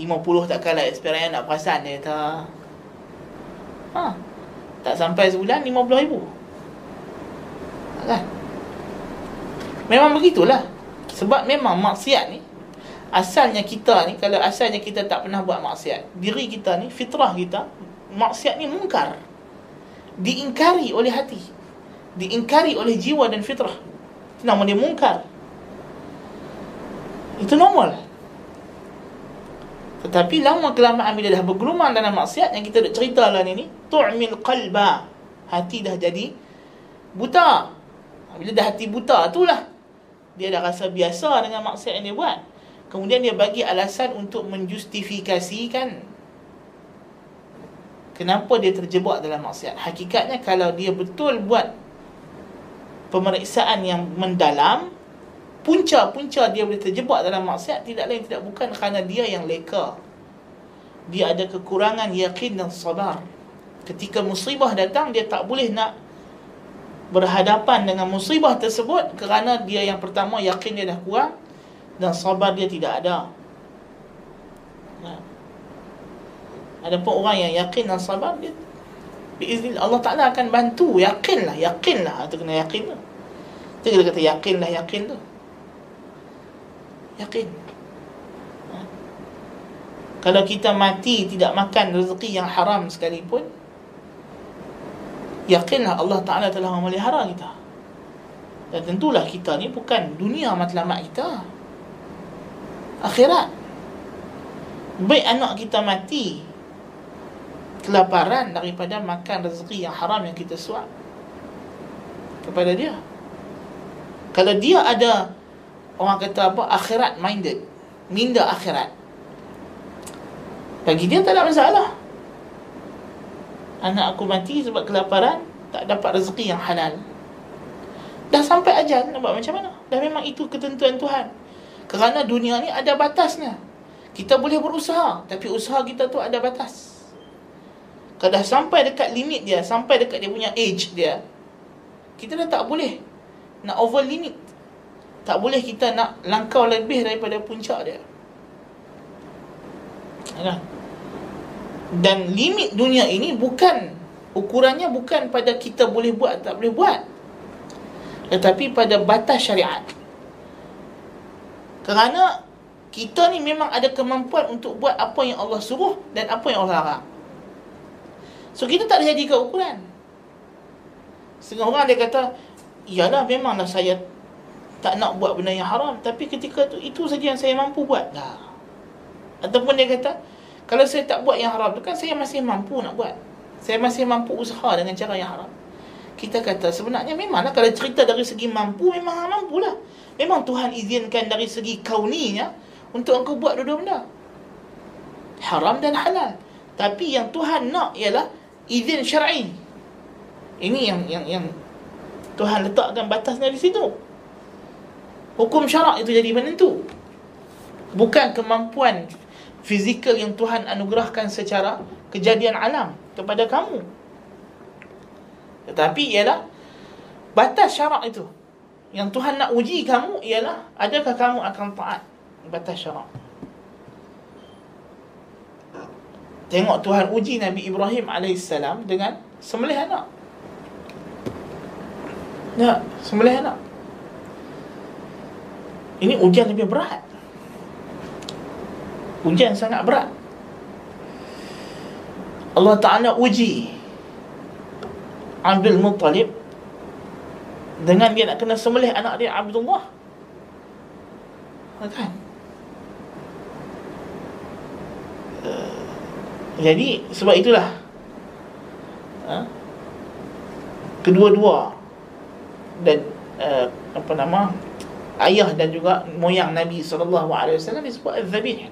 50 50 tak kalah experience nak perasan dia kata ha, tak sampai sebulan 50 ribu. Kan? Memang begitulah. Sebab memang maksiat ni asalnya kita ni kalau asalnya kita tak pernah buat maksiat diri kita ni fitrah kita maksiat ni mungkar. Diingkari oleh hati. Diingkari oleh jiwa dan fitrah. Itu nama dia mungkar. Itu normal. Tetapi lama kelamaan bila dah bergelumang dalam maksiat yang kita dah cerita lah ni ni tu'mil qalba. Hati dah jadi buta. Bila dah hati buta itulah. Dia dah rasa biasa dengan maksiat yang dia buat Kemudian dia bagi alasan untuk menjustifikasikan kenapa dia terjebak dalam maksiat. Hakikatnya kalau dia betul buat pemeriksaan yang mendalam, punca-punca dia boleh terjebak dalam maksiat tidak lain tidak bukan kerana dia yang leka. Dia ada kekurangan yakin dan sabar. Ketika musibah datang dia tak boleh nak berhadapan dengan musibah tersebut kerana dia yang pertama yakin dia dah kurang dan sabar dia tidak ada. Ha. Ada pun orang yang yakin dan sabar dia Biiznillah Allah Ta'ala akan bantu. Yakinlah, yakinlah. Itu kena yakin tu. Itu kita kata yakinlah, yakin tu. Yakin. Ha. Kalau kita mati Tidak makan rezeki yang haram sekalipun Yakinlah Allah Ta'ala telah memelihara kita. Dan tentulah kita ni bukan dunia matlamat kita akhirat. Baik anak kita mati kelaparan daripada makan rezeki yang haram yang kita suap kepada dia. Kalau dia ada orang kata apa akhirat minded minda akhirat. Bagi dia tak ada masalah. Anak aku mati sebab kelaparan tak dapat rezeki yang halal. Dah sampai ajal nak buat macam mana? Dah memang itu ketentuan Tuhan kerana dunia ni ada batasnya. Kita boleh berusaha, tapi usaha kita tu ada batas. Kalau dah sampai dekat limit dia, sampai dekat dia punya age dia, kita dah tak boleh nak over limit. Tak boleh kita nak langkau lebih daripada puncak dia. Kan? Dan limit dunia ini bukan ukurannya bukan pada kita boleh buat tak boleh buat. Tetapi pada batas syariat. Kerana kita ni memang ada kemampuan untuk buat apa yang Allah suruh dan apa yang Allah larang. So kita tak jadi ke ukuran. Setengah orang dia kata, iyalah memanglah saya tak nak buat benda yang haram. Tapi ketika tu, itu saja yang saya mampu buat. Dah. Ataupun dia kata, kalau saya tak buat yang haram tu kan saya masih mampu nak buat. Saya masih mampu usaha dengan cara yang haram. Kita kata sebenarnya memanglah kalau cerita dari segi mampu, memang mampulah. Memang Tuhan izinkan dari segi kauninya untuk engkau buat dua-dua benda. Haram dan halal. Tapi yang Tuhan nak ialah izin syar'i. Ini yang yang yang Tuhan letakkan batasnya di situ. Hukum syarak itu jadi penentu. Bukan kemampuan fizikal yang Tuhan anugerahkan secara kejadian alam kepada kamu. Tetapi ialah batas syarak itu. Yang Tuhan nak uji kamu ialah adakah kamu akan taat batas syarak. Tengok Tuhan uji Nabi Ibrahim AS dengan sembelih anak. Ya, sembelih anak. Ini ujian lebih berat. Ujian sangat berat. Allah Ta'ala uji Abdul Muttalib dengan dia nak kena sembelih anak dia Abdullah. Kan? Uh, jadi sebab itulah uh, kedua-dua dan uh, apa nama ayah dan juga moyang Nabi sallallahu alaihi wasallam disebut az-zabih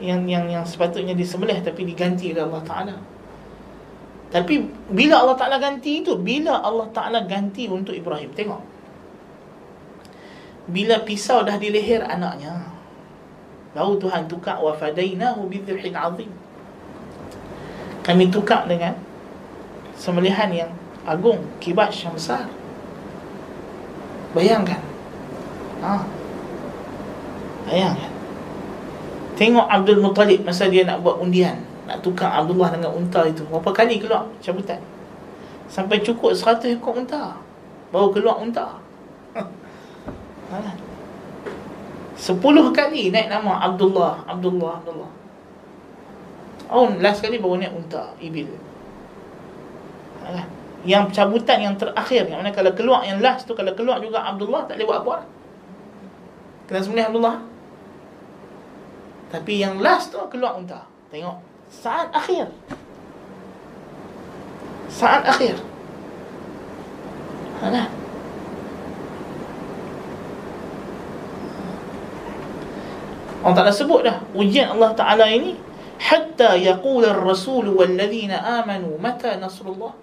yang yang yang sepatutnya disembelih tapi diganti oleh Allah Taala. Tapi bila Allah Ta'ala ganti itu Bila Allah Ta'ala ganti untuk Ibrahim? Tengok. Bila pisau dah di leher anaknya Baru Tuhan tukar Wa fadainahu bidhirhin azim. Kami tukar dengan Sembelihan yang agung Kibas yang besar. Bayangkan. Ha. Bayangkan. Tengok Abdul Muttalib Masa dia nak buat undian nak tukar Abdullah dengan unta itu. Berapa kali keluar? Cabutan. Sampai cukup 100 ekor unta. Baru keluar unta. Sepuluh kali naik nama Abdullah Abdullah Abdullah. Oh last kali baru naik unta Ibil. Yang cabutan yang terakhir Yang mana kalau keluar yang last tu Kalau keluar juga Abdullah tak boleh buat apa. Kena sebenarnya Abdullah. Tapi yang last tu keluar unta. Tengok saat akhir. Saat akhir. Alah. Allah Ta'ala sebut dah. Ujian Allah Ta'ala ini Hatta yaqul ar-rasul Walladhina amanu Mata nasrullah?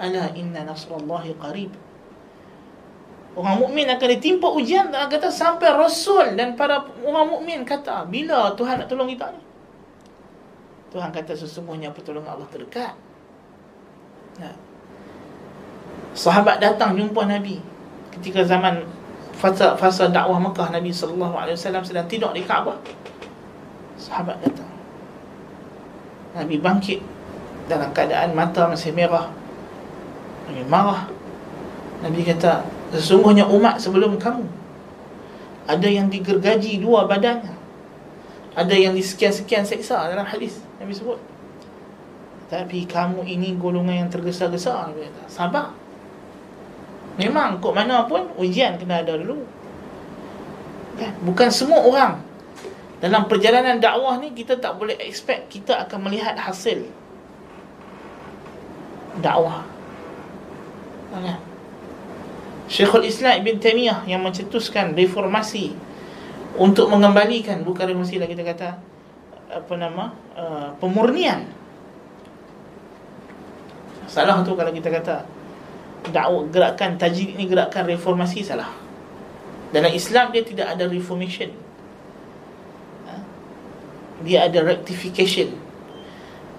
Ala inna nasrullahi qarib. Orang mukmin akan ditimpa ujian dan kata sampai Rasul dan para orang mukmin kata bila Tuhan nak tolong kita ni Tuhan kata sesungguhnya pertolongan Allah terdekat. Ya. Sahabat datang jumpa Nabi ketika zaman fasa fasa dakwah Mekah Nabi wasallam sedang tidur di Kaabah. Sahabat datang. Nabi bangkit dalam keadaan mata masih merah. Nabi marah. Nabi kata, sesungguhnya umat sebelum kamu ada yang digergaji dua badannya. Ada yang di sekian-sekian seksa dalam hadis. Nabi sebut Tapi kamu ini golongan yang tergesa-gesa Sabar Memang kok mana pun Ujian kena ada dulu kan? Bukan semua orang Dalam perjalanan dakwah ni Kita tak boleh expect Kita akan melihat hasil Dakwah kan? Syekhul Islam Ibn Taymiyah Yang mencetuskan reformasi Untuk mengembalikan Bukan reformasi lah kita kata apa nama uh, pemurnian. Salah tu kalau kita kata dakwah gerakan tajdid ni gerakan reformasi salah. Dalam Islam dia tidak ada reformation. Ha? dia ada rectification.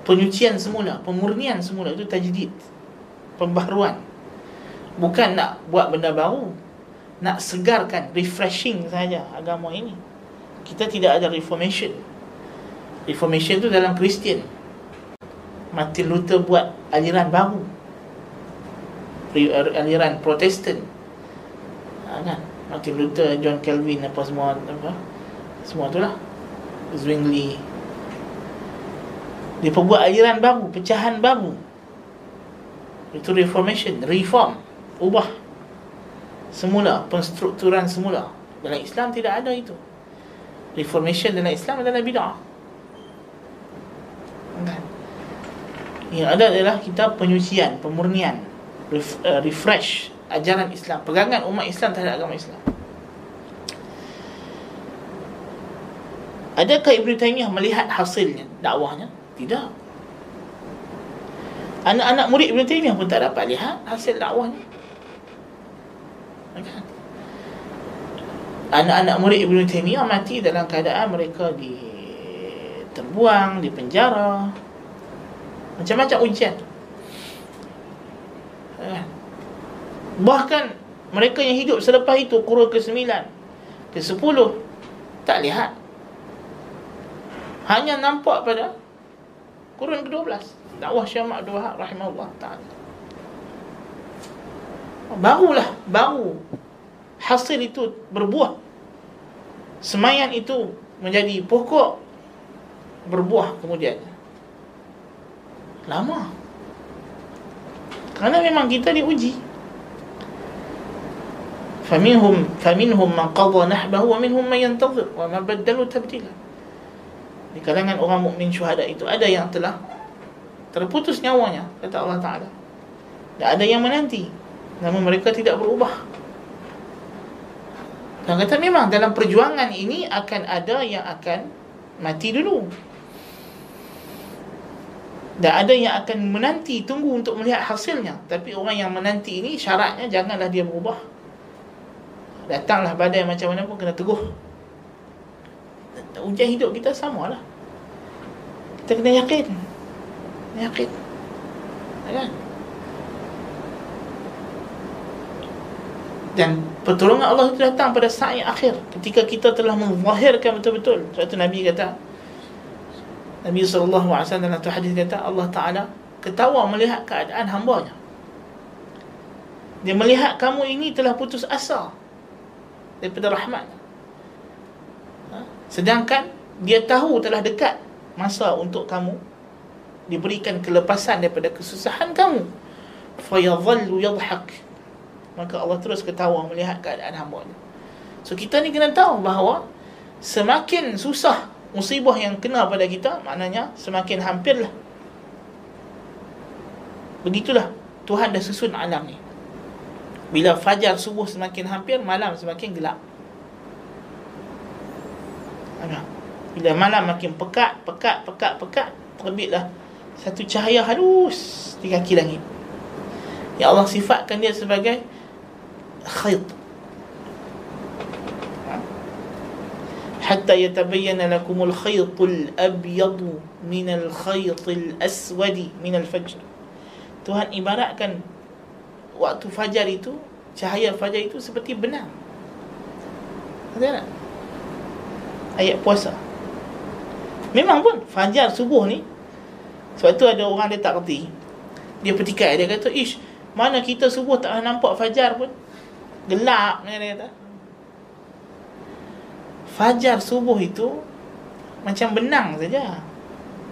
Penyucian semula pemurnian semula itu tajdid pembaharuan. Bukan nak buat benda baru nak segarkan refreshing saja agama ini. Kita tidak ada reformation. Reformation tu dalam Kristian. Martin Luther buat aliran baru. Aliran Protestan ha, kan? Martin Luther, John Calvin apa semua apa? Semua tu lah. Zwingli. Dia buat aliran baru pecahan baru. Itu reformation reform. Ubah semula penstrukturan semula dalam Islam tidak ada itu reformation dalam Islam adalah bid'ah kan? Yang ada adalah kita penyucian, pemurnian, ref, uh, refresh ajaran Islam, pegangan umat Islam terhadap agama Islam. Adakah Ibn Taymiyah melihat hasilnya dakwahnya? Tidak. Anak-anak murid Ibn Taymiyah pun tak dapat lihat hasil dakwahnya. Kan? Anak-anak murid Ibn Taymiyah mati dalam keadaan mereka di terbuang di penjara macam-macam ujian eh. bahkan mereka yang hidup selepas itu kurun ke-9 ke-10 tak lihat hanya nampak pada Kurun ke-12 Dakwah Abdul Wahab rahimahullah ta'ala Barulah Baru. Hasil itu berbuah. Semayan itu Menjadi pokok Berbuah kemudian. Lama. Kerana memang kita diuji. Man qadha nahbahu Wa minhum man yantazir Wa ma baddalu tabdila. Di kalangan orang mukmin syuhada itu Ada yang telah Terputus nyawanya Kata Allah Ta'ala. Dan ada yang menanti Namun mereka tidak berubah. Dan kata memang dalam perjuangan ini Akan ada yang akan Mati dulu. Dan ada yang akan menanti tunggu untuk melihat hasilnya. Tapi orang yang menanti ini syaratnya janganlah dia berubah. Datanglah badai macam mana pun kena teguh. Ujian hidup kita samalah. Kita kena yakin. Yakin. Kan dan pertolongan Allah itu datang pada saat yang akhir. Ketika kita telah menzahirkan betul-betul. Sebab itu Nabi kata Nabi SAW dalam satu hadis kata Allah Ta'ala ketawa melihat keadaan hambanya. Dia melihat kamu ini telah putus asa daripada rahmat. Ha? sedangkan dia tahu telah dekat masa untuk kamu diberikan kelepasan daripada kesusahan kamu. Fayadhallu yadhhak maka Allah terus ketawa melihat keadaan hambanya so kita ni kena tahu bahawa semakin susah musibah yang kena pada kita maknanya semakin hampirlah. Begitulah Tuhan dah susun alam ni. Bila fajar subuh semakin hampir malam semakin gelap. Bila malam makin pekat pekat pekat pekat terbitlah satu cahaya halus di kaki langit. Ya Allah sifatkan dia sebagai khayt حتى يتبين لكم الخيط الأبيض من الخيط الأسود من الفجر Tuhan ibaratkan waktu fajar itu cahaya fajar itu seperti benang ada tak? ayat puasa memang pun fajar subuh ni sebab tu ada orang dia tak kerti dia petikai dia kata ish mana kita subuh tak nampak fajar pun Gelap ni dia kata. Fajar subuh itu macam benang saja.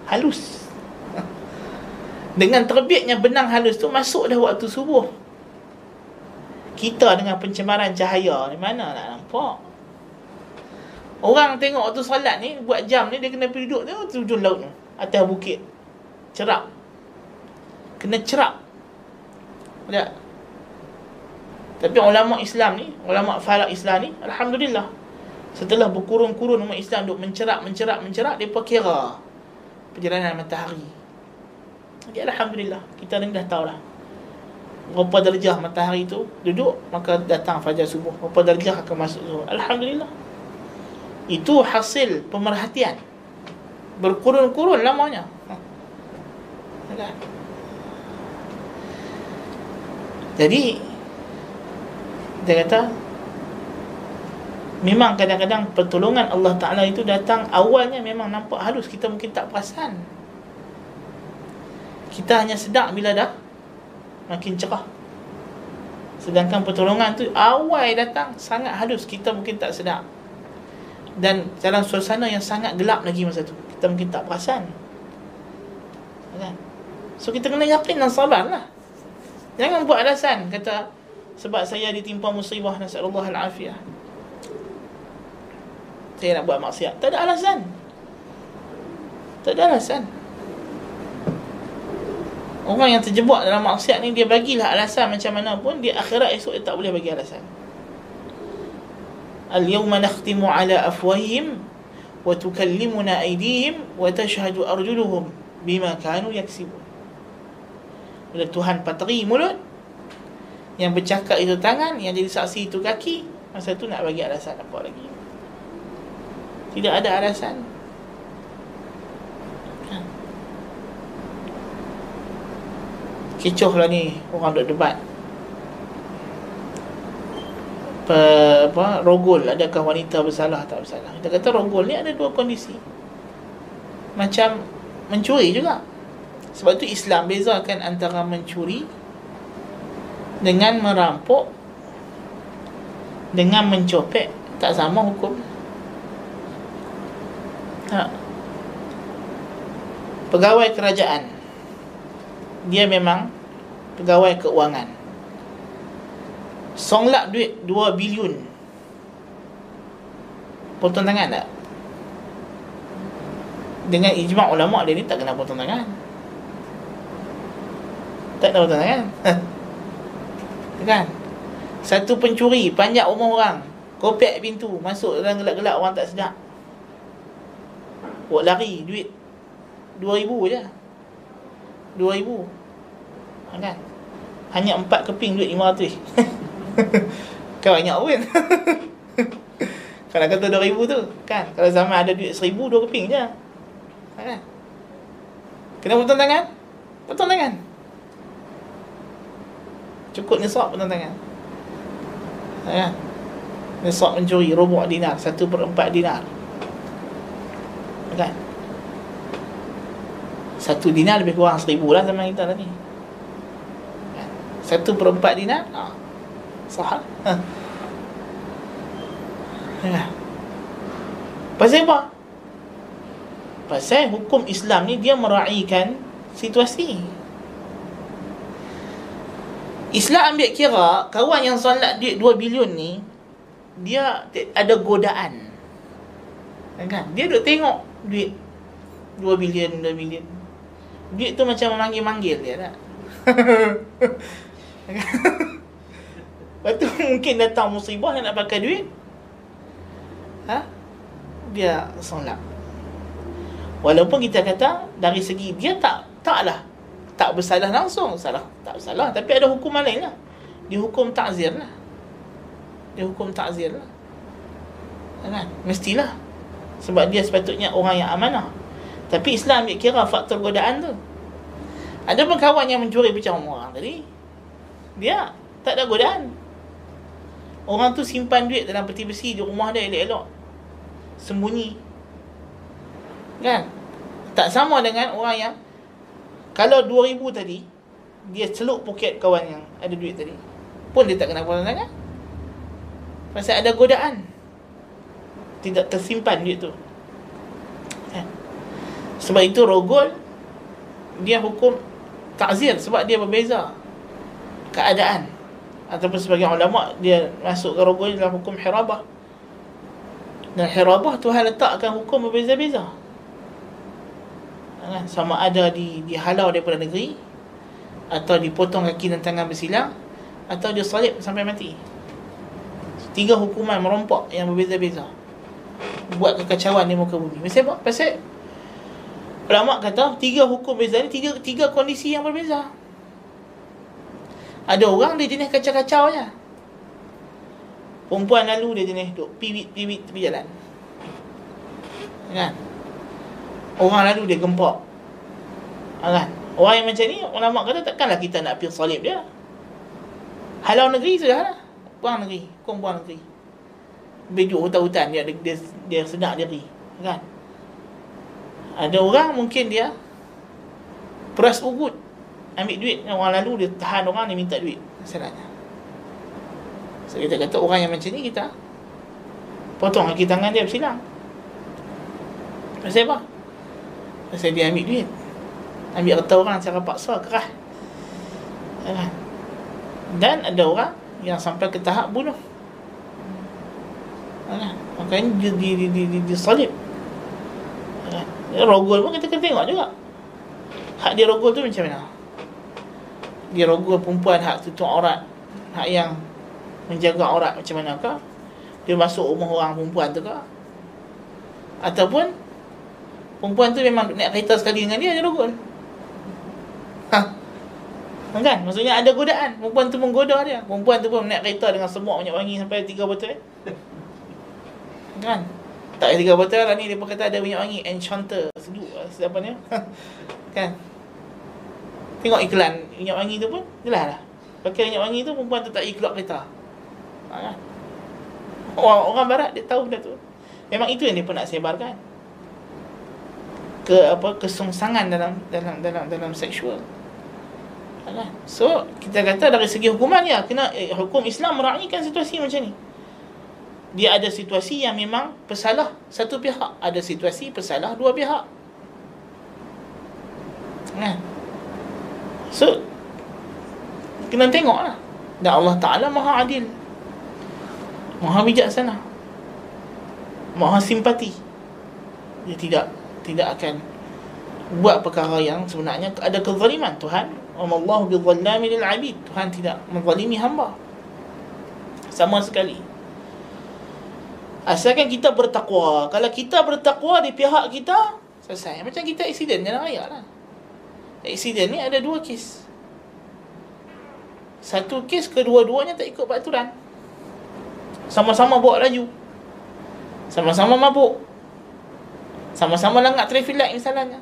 Halus. Dengan terbitnya benang halus tu masuk dah waktu subuh. Kita dengan pencemaran cahaya ni mana nak nampak? Orang tengok waktu solat ni buat jam ni dia kena pergi duduk tu ujung laut tu atas bukit. Cerak kena cerak tak tapi ulama Islam ni ulama falak Islam ni alhamdulillah Setelah berkurun-kurun umat Islam duk mencerak, mencerak, mencerak, mereka kira perjalanan matahari. Jadi Alhamdulillah, kita ni dah tahulah. Berapa darjah matahari tu duduk, maka datang fajar subuh. Berapa darjah akan masuk zuhur. Alhamdulillah. Itu hasil pemerhatian. Berkurun-kurun lamanya. Ha. Jadi, dia kata, memang kadang-kadang pertolongan Allah Ta'ala itu datang awalnya memang nampak halus. Kita mungkin tak perasan. Kita hanya sedar bila dah makin cerah. Sedangkan pertolongan tu awal datang sangat halus. Kita mungkin tak sedar. Dan dalam suasana yang sangat gelap lagi masa tu kita mungkin tak perasan. Kan? So kita kena yakin dan sabar lah jangan buat alasan. Kata sebab saya ditimpa musibah nasallallahu al-afiyah saya nak buat maksiat. Tak ada alasan. Tak ada alasan. Orang yang terjebak dalam maksiat ni dia bagilah alasan macam mana pun di akhirat esok dia tak boleh bagi alasan. Al-yawma nakhtimu ala afwahihim wa tukallimuna aydihim wa tashhadu arjuluhum bima kanu yaksibun. Bila Tuhan patri mulut yang bercakap itu tangan, yang jadi saksi itu kaki, masa tu nak bagi alasan apa lagi? Tidak ada alasan. Kecoh lah ni Orang duk debat. Apa, apa, Rogol Adakah wanita bersalah tak bersalah? Kita kata rogol ni ada dua kondisi. Macam Mencuri juga. Sebab tu Islam bezakan antara mencuri dengan merampok dengan mencopet tak sama hukum. Ha. Pegawai kerajaan dia memang pegawai keuangan. Songlak duit 2 bilion. Potong tangan tak? Dengan ijma' ulama dia ni tak kena potong tangan. Tak tahu tuan kan? Kan? Satu pencuri panjat rumah orang, kopek pintu, masuk dalam gelap-gelap orang tak sedar. Buat lari duit 2000 je. 2000. Kan? Hanya empat keping duit 500. kan banyak pun. Kalau kata 2000 tu, kan? Kalau zaman ada duit 1000 dua keping je. Kan? Kena potong tangan? Potong tangan. Cukup nisab pun tangan ya. Nisab mencuri Robok dinar Satu per empat dinar Kan Satu dinar lebih kurang seribu lah Zaman kita tadi kan? Satu per empat dinar ha. Sahal ha. ya. Pasal apa? Pasal hukum Islam ni Dia meraihkan Situasi Islam ambil kira kawan yang solat duit 2 bilion ni dia ada godaan. Kan? Dia duk tengok duit 2 bilion, 2 bilion. Duit tu macam memanggil-manggil dia tak? Lepas tu mungkin datang musibah yang nak pakai duit. Ha? Dia solat. Walaupun kita kata dari segi dia tak taklah tak bersalah langsung. Salah tak bersalah. Tapi ada hukuman lain lah. Dihukum takzir lah. Dihukum takzir lah. Kan mestilah. Sebab dia sepatutnya orang yang amanah. Tapi Islam ambil kira faktor godaan tu. Ada pun kawan yang mencuri macam orang tadi. Dia tak ada godaan. Orang tu simpan duit dalam peti besi di rumah dia elok-elok. Sembunyi. Kan? Tak sama dengan orang yang kalau 2000 tadi dia celup poket kawan yang ada duit tadi pun dia tak kena potong tangan pasal ada godaan. Tidak tersimpan duit tu. Kan? sebab itu rogol dia hukum takzir sebab dia berbeza keadaan. Ataupun sebagai ulama dia masuk ke rogol dalam hukum hirabah. Dan hirabah Tuhan letakkan hukum berbeza-beza kan? sama ada di dihalau daripada negeri atau dipotong kaki dan tangan bersilang atau dia salib sampai mati. Tiga hukuman merompak yang berbeza-beza. Buat kekacauan di muka bumi. Mesti apa? pasal ulama kata tiga hukum beza ni tiga tiga kondisi yang berbeza. Ada orang dia jenis kacau-kacau je perempuan lalu dia jenis duk piwit-piwit tepi jalan. Kan Orang lalu dia gempak. Ha, kan? Orang yang macam ni Ulama kata takkanlah kita nak pergi salib dia. Halau negeri sudah lah. Buang negeri. Kau buang negeri. Bejuk hutan-hutan. Dia, dia, dia sedar diri. Kan? Ada orang mungkin dia Peras ugut. Ambil duit. Orang lalu dia tahan orang Dia minta duit. Masalahnya. So kita kata orang yang macam ni kita Potong kaki tangan dia bersilang Pasal apa? Pasal dia ambil duit. Ambil harta orang secara paksa kerah. Ya kan? Dan ada orang Yang sampai ke tahap bunuh. Ya kan? Makanya dia di, di, di, di, di salib. Ya kan? Rogol pun kita kena tengok juga. Hak dia rogol tu macam mana? Dia rogol perempuan hak tutup aurat. Hak yang Menjaga aurat macam mana kah? Dia masuk rumah orang perempuan tu kah? Ataupun Perempuan tu memang naik kereta sekali dengan dia, dia rogol. Ha. Kan? Maksudnya ada godaan. Perempuan tu menggoda dia. Perempuan tu pun naik kereta dengan semua minyak wangi sampai tiga botol. Kan? Tak tiga botol lah ni. Dia pun kata ada minyak wangi. Enchanter. Seduk. Apa ni? kan? Tengok iklan minyak wangi tu pun. Jelas lah. Pakai minyak wangi tu, perempuan tu tak pergi keluar kereta. Ha, kan? Orang, orang barat, dia tahu benda tu. Memang itu yang dia pun nak sebarkan. Ke apa kesungsangan dalam dalam dalam dalam seksual. So kita kata dari segi hukuman ya kena eh, hukum Islam meraihkan situasi macam ni. Dia ada situasi yang memang pesalah satu pihak, ada situasi pesalah dua pihak. Nah. So kena tengoklah. Dan Allah Taala Maha Adil. Maha bijaksana. Maha simpati. Dia tidak tidak akan buat perkara yang sebenarnya ada kezaliman. Tuhan Allahu bidzallami lil abid. Tuhan tidak menzalimi hamba. Sama sekali. Asalkan kita bertakwa. Kalau kita bertakwa di pihak kita selesai. Macam kita accident jalan raya lah. Accident ni ada dua kes. Satu kes kedua-duanya tak ikut peraturan. Sama-sama bawa laju. Sama-sama mabuk sama-sama langgar traffic light misalnya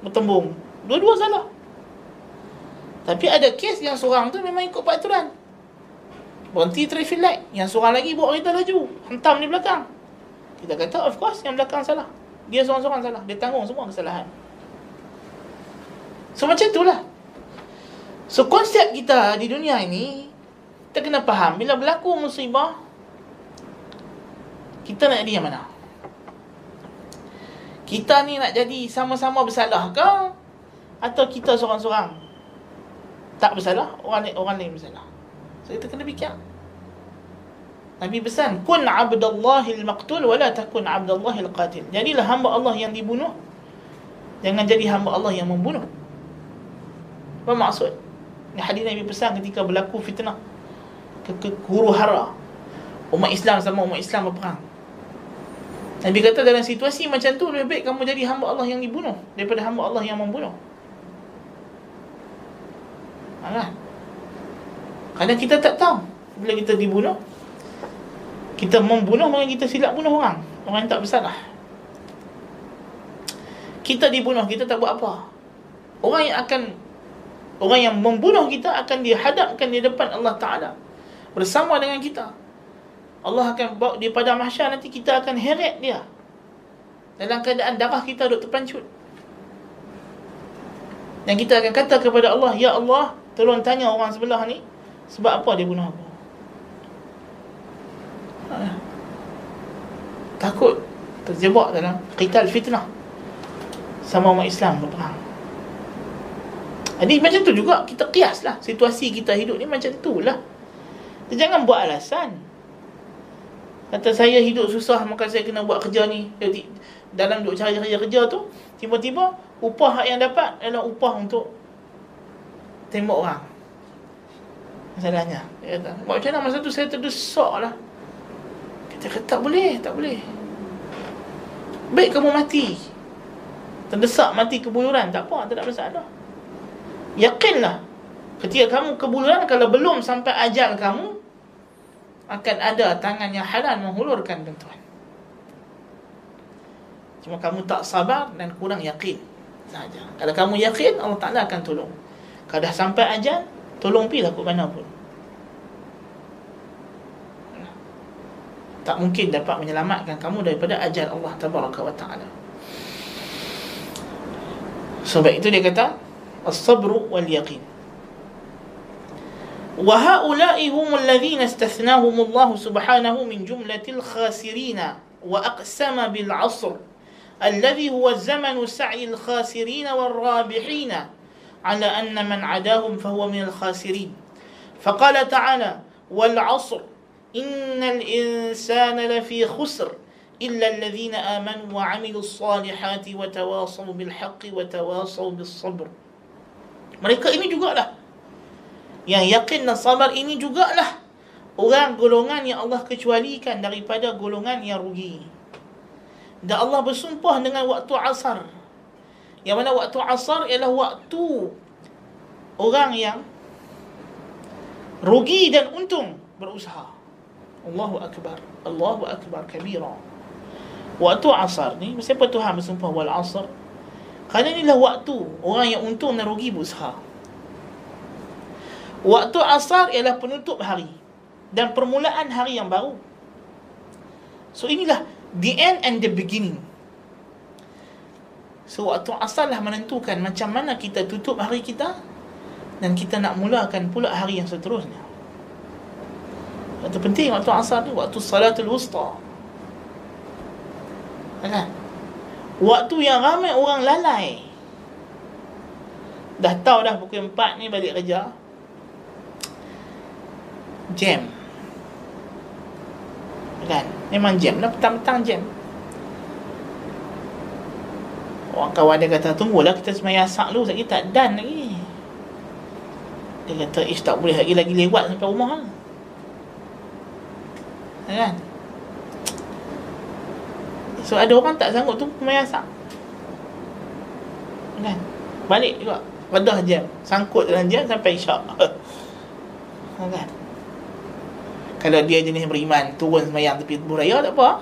bertembung dua-dua salah tapi ada kes yang seorang tu memang ikut peraturan. Berhenti traffic light. Yang seorang lagi bawa kereta laju. Hentam di belakang. Kita kata of course yang belakang salah. Dia seorang-seorang salah. Dia tanggung semua kesalahan. So macam itulah. So konsep kita di dunia ini. Kita kena faham. Bila berlaku musibah. Kita nak yang mana? Kita ni nak jadi sama-sama bersalah ke? Atau kita seorang-seorang tak bersalah orang lain, orang lain bersalah? So kita kena fikir. Nabi pesan kun abdallahil maqtul wala takun abdallahil qatil jadilah hamba Allah yang dibunuh. Jangan jadi hamba Allah yang membunuh. Apa maksud? Ni hadis Nabi pesan ketika berlaku fitnah ke, ke huru hara. Umat Islam sama umat Islam berperang Nabi kata dalam situasi macam tu lebih baik kamu jadi hamba Allah yang dibunuh daripada hamba Allah yang membunuh Alah. Kerana kita tak tahu bila kita dibunuh kita membunuh maka kita silap bunuh orang. Orang yang tak bersalah. Kita dibunuh, kita tak buat apa. Orang yang akan orang yang membunuh kita akan dihadapkan di depan Allah Taala bersama dengan kita. Allah akan bawa dia pada mahsyar nanti kita akan heret dia. Dalam keadaan darah kita duk terpancut. Dan kita akan kata kepada Allah, Ya Allah, Tolong tanya orang sebelah ni Sebab apa dia bunuh aku ha. Takut Terjebak dalam Qital fitnah Sama umat Islam berperang Jadi macam tu juga Kita kias lah Situasi kita hidup ni macam tu lah Jangan buat alasan Kata saya hidup susah Maka saya kena buat kerja ni. Dalam duk cari kerja-kerja tu Tiba-tiba Upah yang dapat Adalah upah untuk tembak orang. Masalahnya kata buat macam mana? Masa tu saya terdesak lah. Kata tak boleh tak boleh. Baik kamu mati. Terdesak mati kebuluran tak apa tak ada masalah. Yakinlah ketika kamu kebuluran kalau belum sampai ajal kamu akan ada tangan yang halal menghulurkan bantuan cuma kamu tak sabar dan kurang yakin. Saja. Kalau kamu yakin Allah Taala akan tolong. Kalau dah sampai ajal Tolong pergi lah ke mana pun. Tak mungkin dapat menyelamatkan kamu Daripada ajal Allah Tabaraka wa ta'ala. Sebab itu dia kata As-sabru wal-yaqin وهؤلاء هم الذين استثناهم الله سبحانه من جملة الخاسرين وأقسم بالعصر الذي هو الزمن سعي الخاسرين والرابحين على أن من عداهم فهو من الخاسرين. فقال تعالى والعصر إن الإنسان لفي خسر إلا الذين آمنوا وعملوا الصالحات وتواصوا بالحق وتواصوا بالصبر. Mereka ini juga lah yang yakin dan sabar ini juga lah orang golongan yang Allah kecualikan daripada golongan yang rugi dan Allah bersumpah dengan waktu asar yang mana waktu asar ialah waktu orang yang rugi dan untung berusaha. Allahu akbar. Allahu akbar kabira. Waktu asar ni siapa Tuhan bersumpah wal asr? Kerana inilah waktu orang yang untung dan rugi berusaha. Waktu asar ialah penutup hari dan permulaan hari yang baru. So inilah the end and the beginning. So waktu asar lah menentukan macam mana kita tutup hari kita dan kita nak mulakan pula hari yang seterusnya. Waktu penting waktu asar tu waktu salatul wusta. Kan? Waktu yang ramai orang lalai. Dah tahu dah pukul 4 ni balik kerja. Jam. Kan? Memang jam lah petang-petang jam. Orang kawan dia kata Tunggulah kita semayang asak dulu Sekejap tak dan lagi. Dia kata Ish tak boleh lagi Lagi lewat sampai rumah lah. Kan? So ada orang tak sanggup tu Semayang asak. Kan? Balik juga Wadah jam. Sangkut dalam jam Sampai isyak. Kan Kalau dia jenis beriman Turun semayang tepi buraya Tak apa.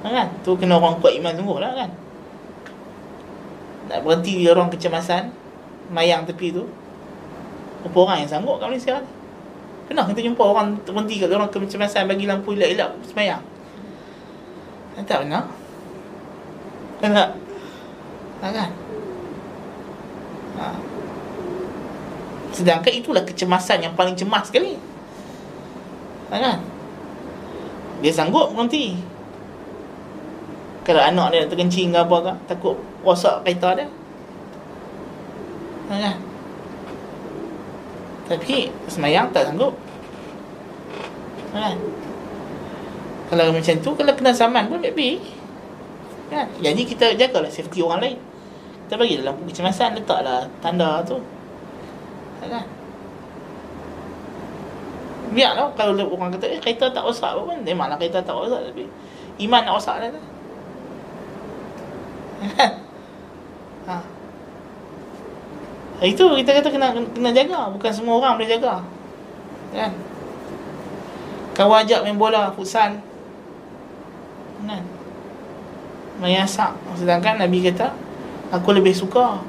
Kan? Tu kena orang kuat iman sungguh lah kan? Nak berhenti di orang kecemasan mayang tepi tu berapa orang yang sanggup kat Malaysia ni. Pernah kita jumpa orang berhenti kat orang kecemasan bagi lampu elak-elak semayang. Tak pernah. Tak? Tak kan? Ha. sedangkan itulah kecemasan yang paling cemas sekali kan? Dia sanggup berhenti kalau anak dia terkencing ke apa ke takut rosak kereta dia. Kan? Tapi semayang tak sanggup. Kan? Kalau macam tu kalau kena saman pun baby kan? Jadi kita jagalah safety orang lain. Kita bagi dalam kecemasan letaklah tanda tu. Kan biarlah kalau orang kata eh kereta tak rosak apa pun memanglah kereta tak rosak tapi iman nak rosak tu ha. Itu kita kata kena kena jaga, bukan semua orang boleh jaga. Kan? Kau ajak main bola futsal. Kan? Mayasak. Sedangkan Nabi kata, aku lebih suka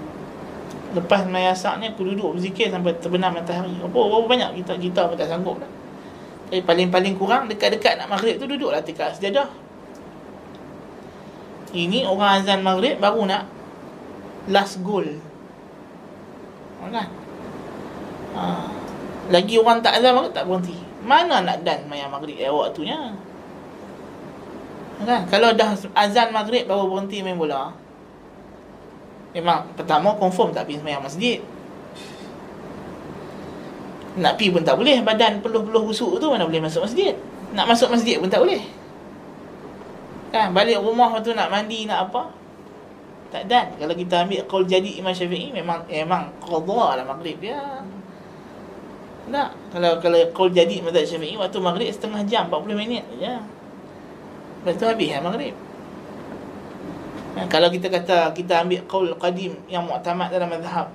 lepas mayasak ni aku duduk berzikir sampai terbenam matahari. Apa berapa banyak kita kita pun tak sanggup dah. Tapi paling-paling kurang dekat-dekat nak maghrib tu duduklah tikar sejadah. Ini orang azan maghrib baru nak last goal. Kan? Ha. Lagi orang tak azan maghrib tak berhenti. Mana nak dan mayang maghrib eh waktunya? Kan? Kalau dah azan maghrib baru berhenti main bola. Memang pertama confirm tak pergi semayang masjid. Nak pergi pun tak boleh. Badan peluh-peluh busuk tu mana boleh masuk masjid. Nak masuk masjid pun tak boleh. Kan balik rumah tu nak mandi nak apa? Tak dan. Kalau kita ambil qaul jadi Imam Syafi'i memang memang qadha lah maghrib dia. Tak. Kalau kalau qaul jadi mazhab Syafi'i waktu maghrib setengah jam 40 minit saja. Lepas tu habis lah maghrib. Kan, kalau kita kata kita ambil qaul qadim yang muktamad dalam mazhab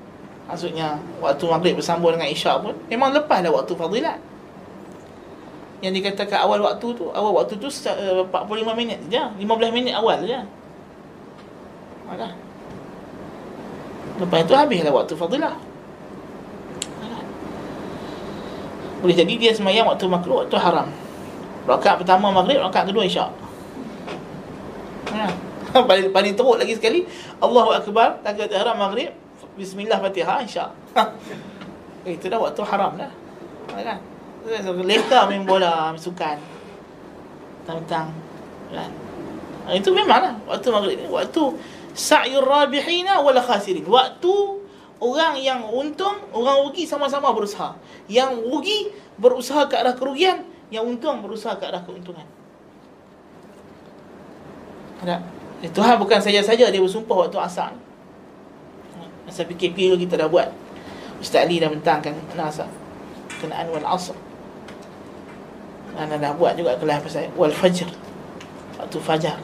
maksudnya waktu maghrib bersambung dengan isyak pun memang lepas dah waktu fadilat yang dikatakan awal waktu tu awal waktu tu 45 minit saja 15 minit awal saja Alah. Lepas itu habislah waktu fadilah. Boleh jadi dia semayang waktu makruh waktu haram. Rakaat pertama maghrib, rakaat kedua isyak. Ha. paling paling teruk lagi sekali, Allahu akbar, takbir ihram maghrib, bismillah Fatihah isyak. Itu dah waktu haram dah. Kan? Leka main bola, main sukan. Tentang kan. Itu memanglah waktu maghrib ni waktu sa'yur rabihina wal khasirin. Waktu orang yang untung, orang rugi sama-sama berusaha. Yang rugi berusaha ke arah kerugian, yang untung berusaha ke arah keuntungan. Ada. Eh, Tuhan bukan saja-saja dia bersumpah waktu asar. Masa PKP dulu kita dah buat. Ustaz Ali dah bentangkan mana asar. Kenaan wal asr. Ana dah buat juga kelas pasal wal fajr. Waktu fajar.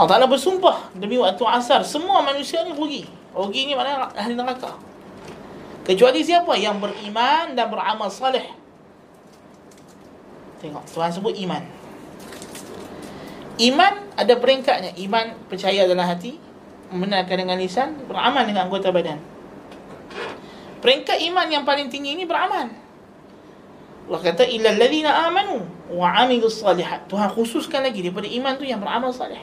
Allah Ta'ala bersumpah demi waktu asar. Semua manusia ni rugi. Rugi ni maknanya ahli neraka. Kecuali siapa yang beriman dan beramal salih. Tengok, Tuhan sebut iman. Iman ada peringkatnya. Iman percaya dalam hati. Membenarkan dengan lisan. Beramal dengan anggota badan. Peringkat iman yang paling tinggi ini beramal. Allah kata illal ladzina amanu wa amilus salihat. Tuhan khususkan lagi daripada iman tu yang beramal salih.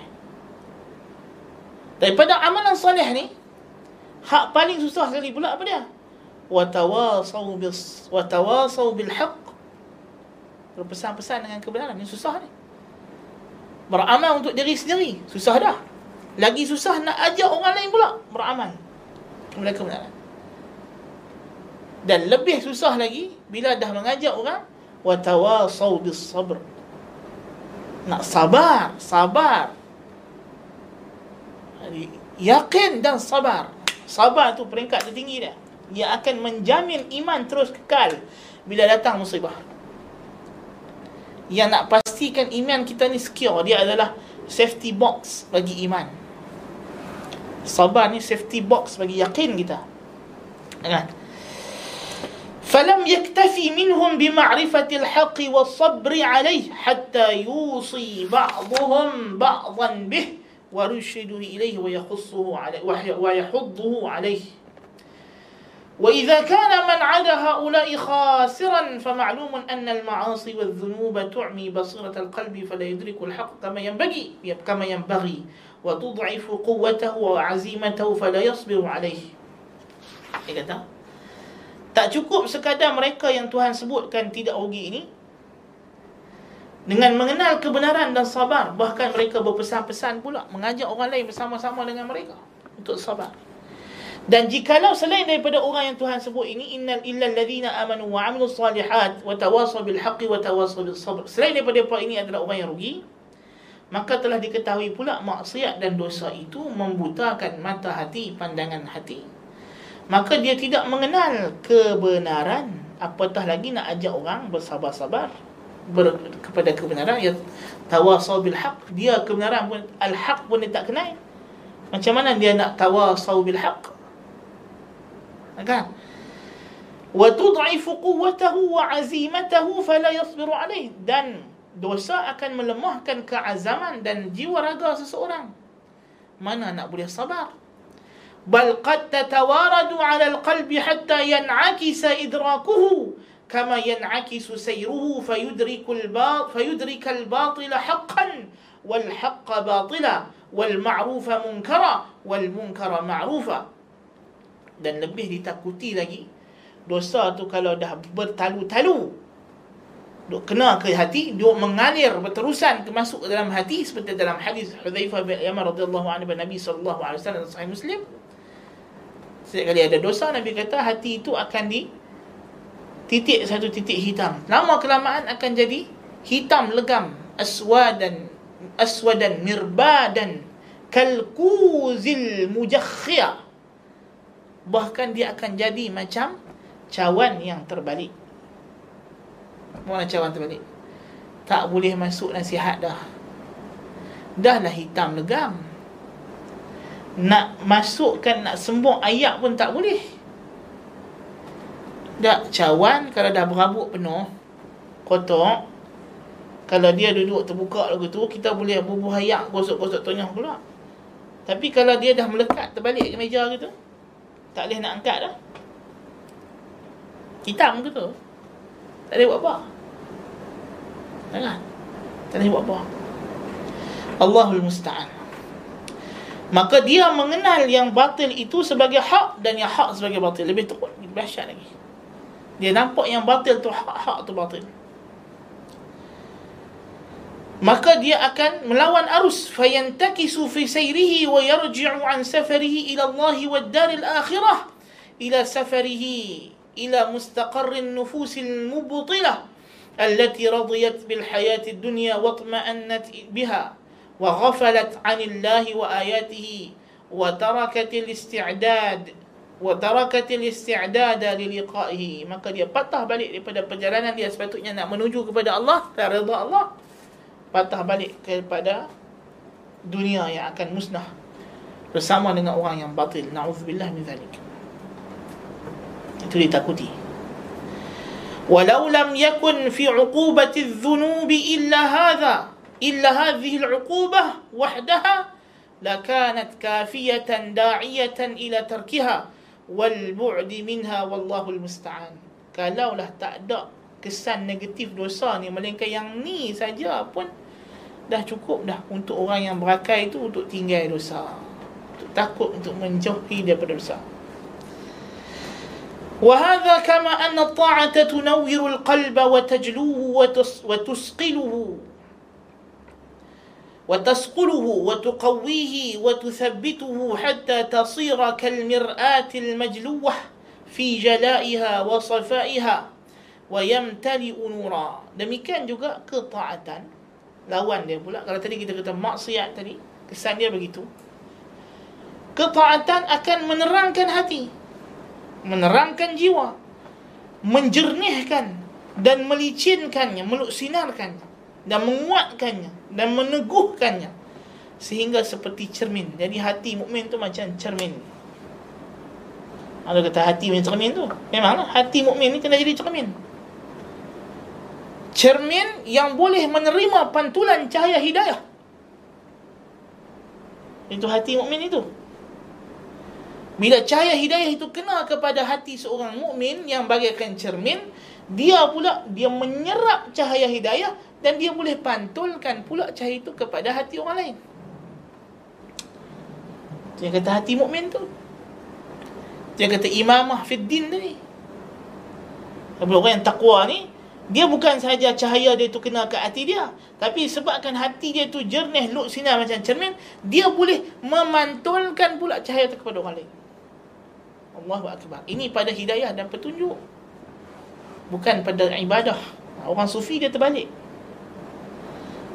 Daripada amalan salih ni hak paling susah sekali pula apa dia? Wa tawasau bis wa tawasau bil haqq. Berpesan-pesan dengan kebenaran ni susah ni. Beramal untuk diri sendiri susah dah. Lagi susah nak ajak orang lain pula beramal kepada kebenaran. Dan lebih susah lagi bila dah mengajak orang wa tawasau bis sabr. Nak sabar, sabar. Yakin dan sabar. Sabar tu peringkat tertinggi dia. Dia akan menjamin iman terus kekal bila datang musibah yang nak pastikan iman kita ni secure dia adalah safety box bagi iman. Sabar ni safety box bagi yakin kita. Kan? فلم يكتفي منهم بمعرفة الحق والصبر عليه حتى يوصي بعضهم بعضا به ويرشد إليه ويخصه عليه ويحضه عليه وإذا كان من عدا هؤلاء خاسرا فمعلوم أن المعاصي والذنوب تعمي بصيرة القلب فلا يدرك الحق كما ينبغي كما ينبغي وتضعف قوته وعزيمته فلا يصبر عليه إيه Tak cukup sekadar mereka yang Tuhan sebutkan tidak rugi ini dengan mengenal kebenaran dan sabar bahkan mereka berpesan-pesan pula mengajak orang lain bersama-sama dengan mereka untuk sabar. Dan jikalau selain daripada orang yang Tuhan sebut ini innal illal ladzina amanu wa amilus salihat wa tawasaw bil haqqi wa tawasaw bis sabr. Selain daripada apa ini adalah orang yang rugi, maka telah diketahui pula maksiat dan dosa itu membutakan mata hati, pandangan hati. Maka dia tidak mengenal kebenaran. Apatah lagi nak ajak orang bersabar-sabar ber, kepada kebenaran? Ya tawasau bil haq dia kebenaran pun al haq pun dia tak kenal. Macam mana dia nak tawasau bil haq again وتضعف قوته وعزيمته فلا يصبر عليه. Dan dosa akan melemahkan keazaman dan jiwa raga seseorang. Mana nak boleh sabar? بل قد تتوارد على القلب حتى ينعكس إدراكه كما ينعكس سيره فيدرك, الباطل فيدرك الباطل حقا والحق باطلا والمعروف منكرا والمنكر معروفا dan lebih ditakuti lagi dosa tu kalau dah bertalu-talu duk kena ke hati duk mengalir berterusan ke masuk ke dalam hati seperti dalam hadis Hudzaifah bin Yaman radhiyallahu anhu Nabi sallallahu alaihi wasallam sahih Muslim Setiap kali ada dosa Nabi kata hati itu akan di titik satu titik hitam. Lama kelamaan akan jadi hitam legam, aswadan aswadan mirbadan kalkuzil mujakhia. Bahkan dia akan jadi macam cawan yang terbalik. Mana cawan terbalik? Tak boleh masuk nasihat dah. Dah lah hitam legam nak masukkan nak sembung ayat pun tak boleh tak cawan kalau dah berabuk penuh kotor kalau dia duduk terbuka lagu tu kita boleh bubuh ayat gosok-gosok tonyah pula tapi kalau dia dah melekat terbalik ke meja gitu tak boleh nak angkat dah. Hitam ke tu? Tak boleh buat apa kan tak boleh buat apa Allahul Musta'an. Maka dia mengenal yang batil itu sebagai hak dan yang hak sebagai batil. Lebih teruk lebih lagi. Dia nampak yang batil tu hak hak tu batil maka dia akan melawan arus fayantakisu fi sayrihi wa yarji'u an safarihi ila Allah wa dar al-akhirah ila safarihi ila mustaqarr an-nufus al-mubtilah التي رضيت بالحياة الدنيا واطمأنت بها وغفلت عن الله وآياته وتركت الاستعداد وتركت الاستعداد للقائه maka dia patah balik daripada perjalanan dia sepatutnya nak menuju kepada Allah dan redha Allah patah balik kepada dunia yang akan musnah bersama dengan orang yang batil naudzubillah min zalik itu ditakuti walau lam yakun fi uqubati adh-dhunubi illa hadha إلا هذه العقوبة وحدها لكانت كافية داعية إلى تركها والبعد منها والله المستعان kalau lah tak ada kesan negatif dosa ni melainkan yang ni saja pun dah cukup dah untuk orang yang berakal itu untuk tinggal dosa untuk takut untuk menjauhi daripada dosa وهذا كما أن الطاعة تنور القلب وتجلوه وتسقله وتسقله وتقويه وتثبته حتى تصير كالمرآة المجلوة في جلائها وصفائها wa yamtali unura demikian juga ketaatan. Lawan dia pula. Kalau tadi kita kata maksiat tadi kesan dia begitu. Ketaatan akan menerangkan hati. Menerangkan jiwa. Menjernihkan dan melicinkannya meluksinarkannya dan menguatkannya dan meneguhkannya sehingga seperti cermin. Jadi hati mukmin tu macam cermin. Ada kata hati macam cermin tu? Memanglah hati mukmin ni kena jadi cermin cermin yang boleh menerima pantulan cahaya hidayah itu hati mukmin itu bila cahaya hidayah itu kena kepada hati seorang mukmin yang bagaikan cermin, dia pula dia menyerap cahaya hidayah dan dia boleh pantulkan pula cahaya itu kepada hati orang lain. Dia kata hati mukmin tu. Dia kata imamah fid din tadi. Tapi orang yang takwa ni dia bukan sahaja cahaya dia tu kena ke hati dia, tapi sebabkan hati dia tu jernih luk sinar macam cermin, dia boleh memantulkan pula cahaya tu kepada orang lain. Allahu Akbar. Ini pada hidayah dan petunjuk. Bukan pada ibadah. Orang sufi dia terbalik.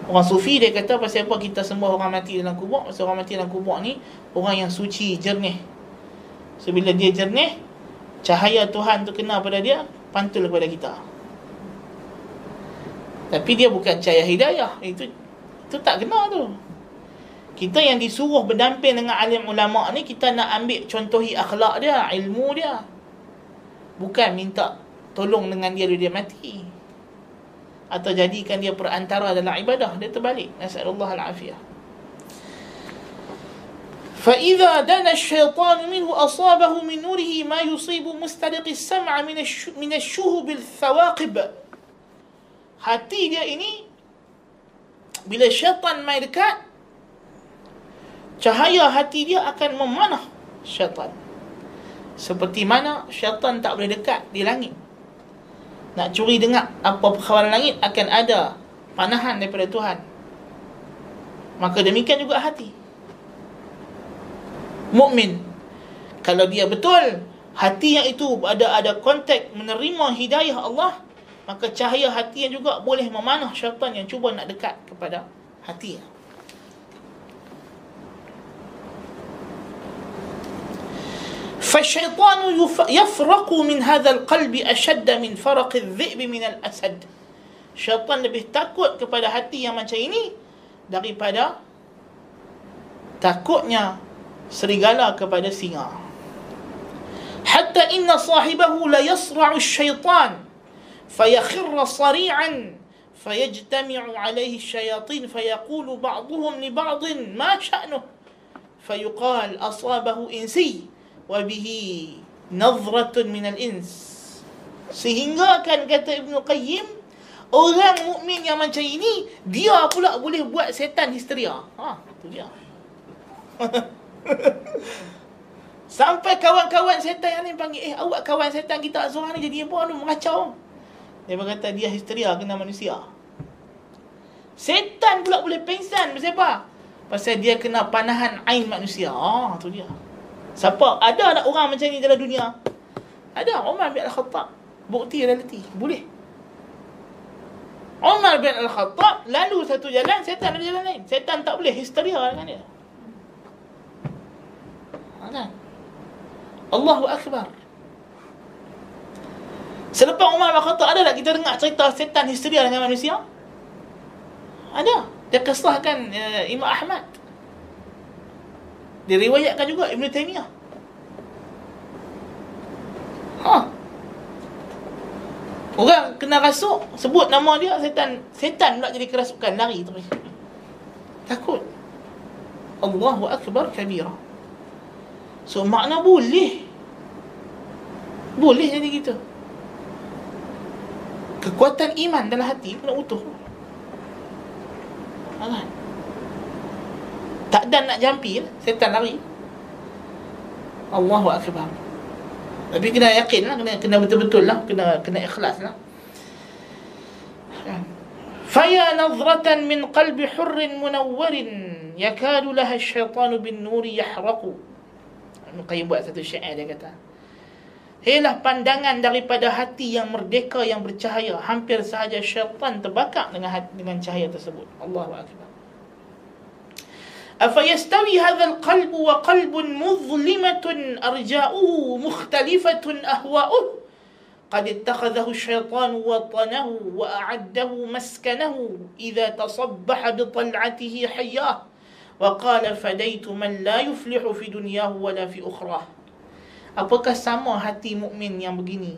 Orang sufi dia kata pasal apa kita sembah orang mati dalam kubur? Pasal orang mati dalam kubur ni orang yang suci, jernih. So bila dia jernih, cahaya Tuhan tu kena pada dia, pantul kepada kita. Tapi dia bukan cahaya hidayah. Itu itu tak kena tu kita yang disuruh berdamping dengan alim ulama ni kita nak ambil contohi akhlak dia, ilmu dia. Bukan minta tolong dengan dia dia mati. Atau jadikan dia perantara dalam ibadah, dia terbalik. Nasallallahu al-afiyah. فإذا دنا الشيطان منه أصابه من نوره ما يصيب مسترق السمع من من الشهب الثواقب hati dia ini bila syaitan mai dekat cahaya hati dia akan memanah syaitan. Seperti mana syaitan tak boleh dekat di langit. Nak curi dengar apa perkhabaran langit akan ada panahan daripada Tuhan. Maka demikian juga hati. Mukmin kalau dia betul hati yang itu ada ada kontak menerima hidayah Allah, maka cahaya hati yang juga boleh memanah syaitan yang cuba nak dekat kepada hati. فالشيطان يفرق من هذا القلب أشد من فرق الذئب من الأسد Syaitan lebih takut kepada hati yang macam ini daripada takutnya serigala kepada singa. Hatta inna sahibahu la yasra'u syaitan fayajtami'u alaihi syayatin fayaqulu ba'duhum li ba'din ma sya'nuh fayuqal asabahu insi wabihi nazratun minal ins sehingga kan kata Ibnu Qayyim orang mukmin yang macam ini dia pula boleh buat setan histeria. Ha tu dia. Sampai kawan-kawan setan yang ni panggil eh awak kawan setan kita Azhar ni jadi apa? Ni mengacau dia berkata dia histeria kena manusia setan pula boleh pengsan pasal apa pasal dia kena panahan ain manusia ah tu dia Siapa? Ada tak orang macam ni dalam dunia? Ada. Umar bin Al-Khattab. Bukti realiti. Boleh. Umar bin Al-Khattab lalu satu jalan, setan ada jalan lain. Setan tak boleh histeria dengan dia. Kan? Allahu Akbar. Selepas Umar bin Al-Khattab ada tak kita dengar cerita setan histeria dengan manusia? Ada. Dia kesahkan uh, Imam Ahmad. Diriwayatkan juga Ibn Taymiyah. Ha. Orang kena rasuk, sebut nama dia setan. Setan pula jadi kerasukan, lari terus. Takut. Allahu Akbar kabira. So makna boleh. Boleh jadi gitu Kekuatan iman dalam hati kena utuh. Ha, kan? Tak ada nak jampi lah. Setan lari. Allahu Akbar. Tapi kena yakin lah. Kena, kena betul-betul lah. Kena, kena ikhlas lah. فيا نظرة من قلب حر منور يكاد لها الشيطان بالنور يحرق Ibn Qayyim buat satu syair dia kata Helah pandangan daripada hati yang merdeka yang bercahaya hampir sahaja syaitan terbakar dengan hati, dengan cahaya tersebut Allahu akbar أفيستوي هذا القلب وقلب مظلمة أرجاؤه مختلفة أهواؤه قد اتخذه الشيطان وطنه وأعده مسكنه إذا تصبح بطلعته حياه وقال فديت من لا يفلح في دنياه ولا في أخراه Apakah sama hati mukmin yang begini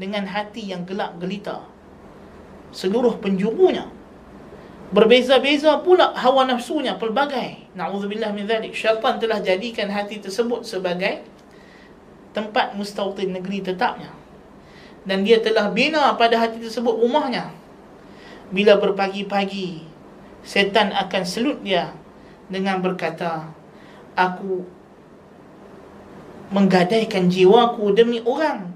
dengan hati yang gelap gelita? Seluruh penjurunya berbeza-beza pula hawa nafsunya pelbagai. Nauzubillah min zalik. Syaitan telah jadikan hati tersebut sebagai tempat mustautin negeri tetapnya dan dia telah bina pada hati tersebut rumahnya bila berpagi-pagi setan akan selut dia dengan berkata aku menggadaikan jiwaku demi orang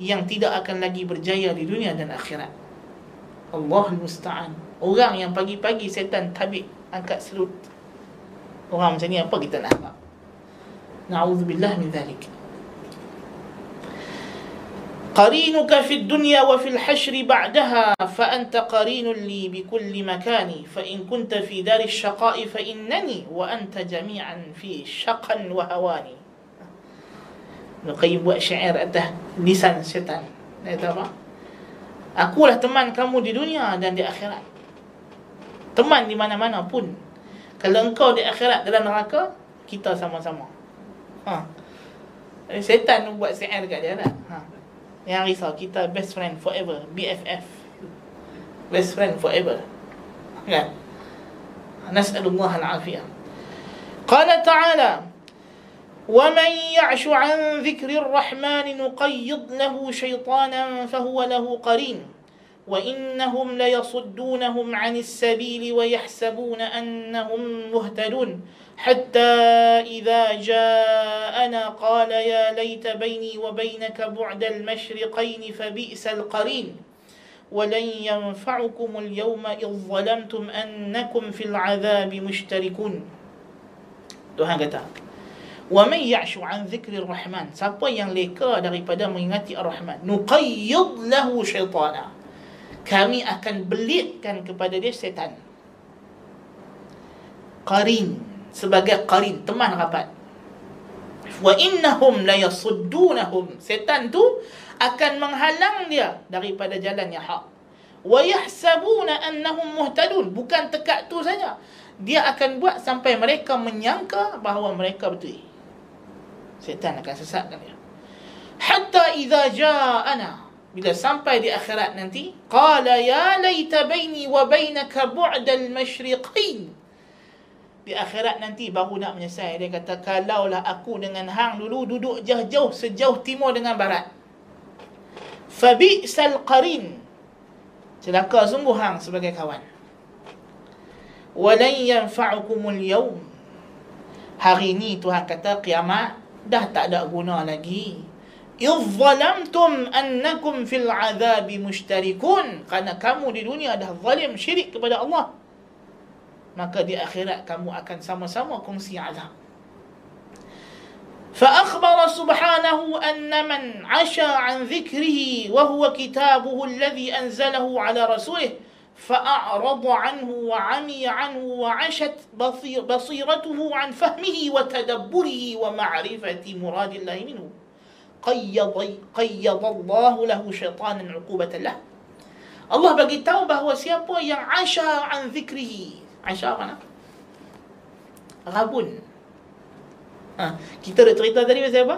yang tidak akan lagi berjaya di dunia dan akhirat Allah musta'an orang yang pagi-pagi setan tabik angkat selut orang macam ni apa kita nak harap na'udzubillah min dhalik قرينك في الدنيا وفي الحشر بعدها فأنت قرين لي بكل مكان فإن كنت في دار الشقاء فإنني وأنت جميعا في شقا وهواني Nuqayyim buat syair atas lisan syaitan. Dia kata apa? Akulah teman kamu di dunia dan di akhirat. Teman di mana-mana pun. Kalau engkau di akhirat dalam neraka Kita sama-sama. Ha. Syaitan buat syair dekat dia lah. Ha. Yang risau kita best friend forever BFF Best friend forever. Kan? Nas'alullah al-afiyah Qala ta'ala ومن يعش عن ذكر الرحمن نقيض له شيطانا فهو له قرين وإنهم ليصدونهم عن السبيل ويحسبون أنهم مهتدون حتى إذا جاءنا قال يا ليت بيني وبينك بعد المشرقين فبئس القرين ولن ينفعكم اليوم إذ ظلمتم أنكم في العذاب مشتركون. Tuhan kata wa man ya'shu an dhikri ar-rahman. Siapa yang leka daripada mengingati ar-rahman? Nuqayyid lahu syaitana. Kami akan belitkan kepada dia setan qarin. Sebagai qarin teman rapat. Wa innahum la yasuddunahum. Setan tu akan menghalang dia daripada jalan yang hak. Wa yahsabuna annahum muhtadun. Bukan tekak tu saja. Dia akan buat sampai mereka menyangka bahawa mereka betul setan akan sesatkan dia. Hatta idza ja'ana. Bila sampai di akhirat nanti qala ya laita baini wa bainaka bu'da al-mashriqain di akhirat nanti baru nak menyesal. Dia kata kalaulah aku dengan hang dulu duduk jauh-jauh sejauh timur dengan barat. Fabi'sal qarin. Celaka sungguh hang sebagai kawan. Walan yanfa'ukumul yawm. Hari ini Tuhan kata kiamat dah tak ada guna lagi idzalamtum annakum fil azabi mushtarikun kerana kamu di dunia dah zalim syirik kepada Allah maka di akhirat kamu akan sama-sama kongsi azab. فأخبر سبحانه أن من عشى عن ذكره وهو كتابه الذي أنزله على رسوله فأعرض عنه وعمي عنه وعشت بصيرته عن فهمه وتدبره ومعرفة مراد الله منه. قيض, قيض الله له شيطانا عقوبة له. الله بقي التوبة هو سيابو عشى عن ذكره عشى غنى غابون كتير تريد تدري بسيابا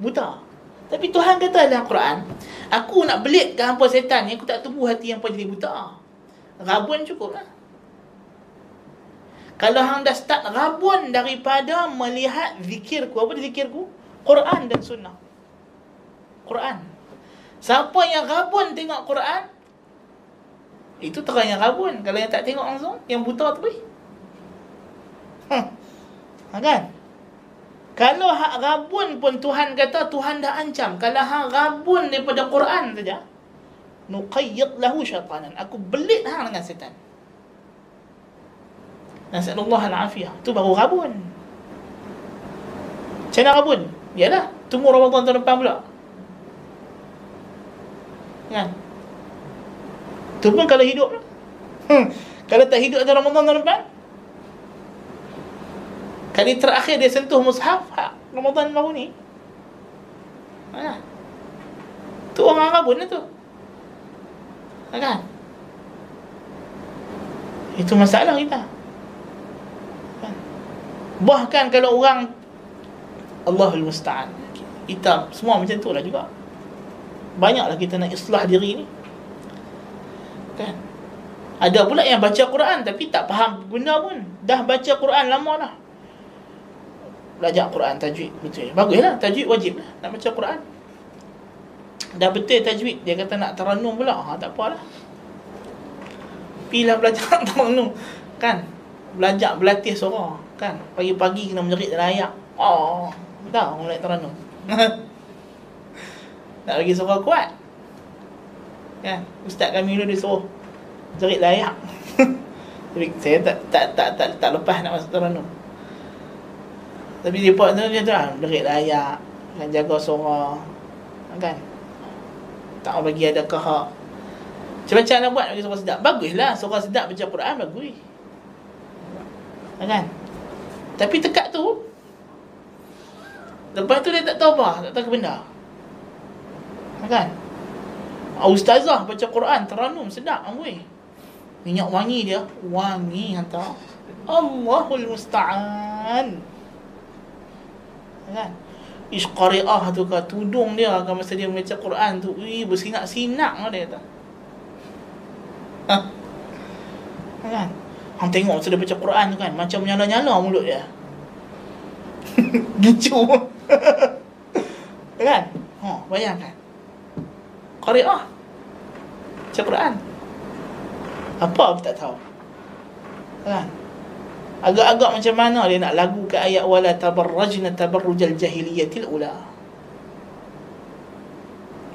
بوتا Tapi Tuhan kata dalam Quran, aku nak belitkan apa setan ni, aku tak tunggu hati yang jadi buta. Rabun cukup lah. Kalau hang dah start rabun daripada melihat zikirku, apa zikirku? Quran dan sunnah. Quran. Siapa yang rabun tengok Quran, Itu terang yang rabun. Kalau yang tak tengok langsung, yang buta tu pergi. Hmm. Ha, kan? Kalau hak rabun pun Tuhan kata Tuhan dah ancam. Kalau hak rabun daripada Quran saja, nuqayyid lahu syaitanan. Aku belit hang dengan setan. Nasallallahu al-afiyah. Itu baru rabun. Macam mana rabun? Yalah, tunggu Ramadan tahun depan pula. Kan? Tu pun kalau hidup hmm. Kalau tak hidup dalam Ramadan tahun depan Kali terakhir dia sentuh mushaf ha, Ramadan baru ni ha. Tu orang Arab pun tu Kan? Itu masalah kita. Kan? Bahkan kalau orang Allahul Musta'an Kita semua macam tu lah juga. Banyaklah kita nak islah diri ni. Kan? Ada pula yang baca Quran tapi tak faham guna pun. Dah baca Quran lama dah. Belajar Quran tajwid betul. Baguslah tajwid wajib lah nak baca Quran dah betul tajwid. Dia kata nak terannum pula. Ha tak apalah pilah belajar terannum kan? Belajar berlatih suara. Kan? Pagi-pagi kena menjerit dalam ayat oh dah mulai terannum nak bagi suara kuat. Kan? Ustaz kami dulu dia suruh jerit layak tapi saya tak tak tak tak, tak lepas nak masuk terenung. Tapi dia buat tu dia tu lah. Jerit layak kan? Jaga suara. Kan tak bagi ada kahak macam-macam nak buat bagi suara sedap. Baguslah suara sedap baca Quran bagus. Kan? Tapi tekat tu Lepas tu dia tak tahu apa Tak tahu benda. Kan? Ustazah baca Quran Teranum sedap amboi. Minyak wangi dia Wangi hantar Allahul Musta'an. Kan Ish qari'ah tu kan Tudung dia kan Masa dia baca Quran tu Ui bersinak-sinak lah dia kata. Ha? Kan? Hang tengok masa dia baca Quran tu kan Macam menyala-nyala mulut dia. Gicu Kan? Ha, bayangkan. Qari'ah. Baca Quran. Apa aku tak tahu? Kan Agak-agak macam mana dia nak lagu ke ayat wala tabarrajna tabarrujal jahiliyatil ula.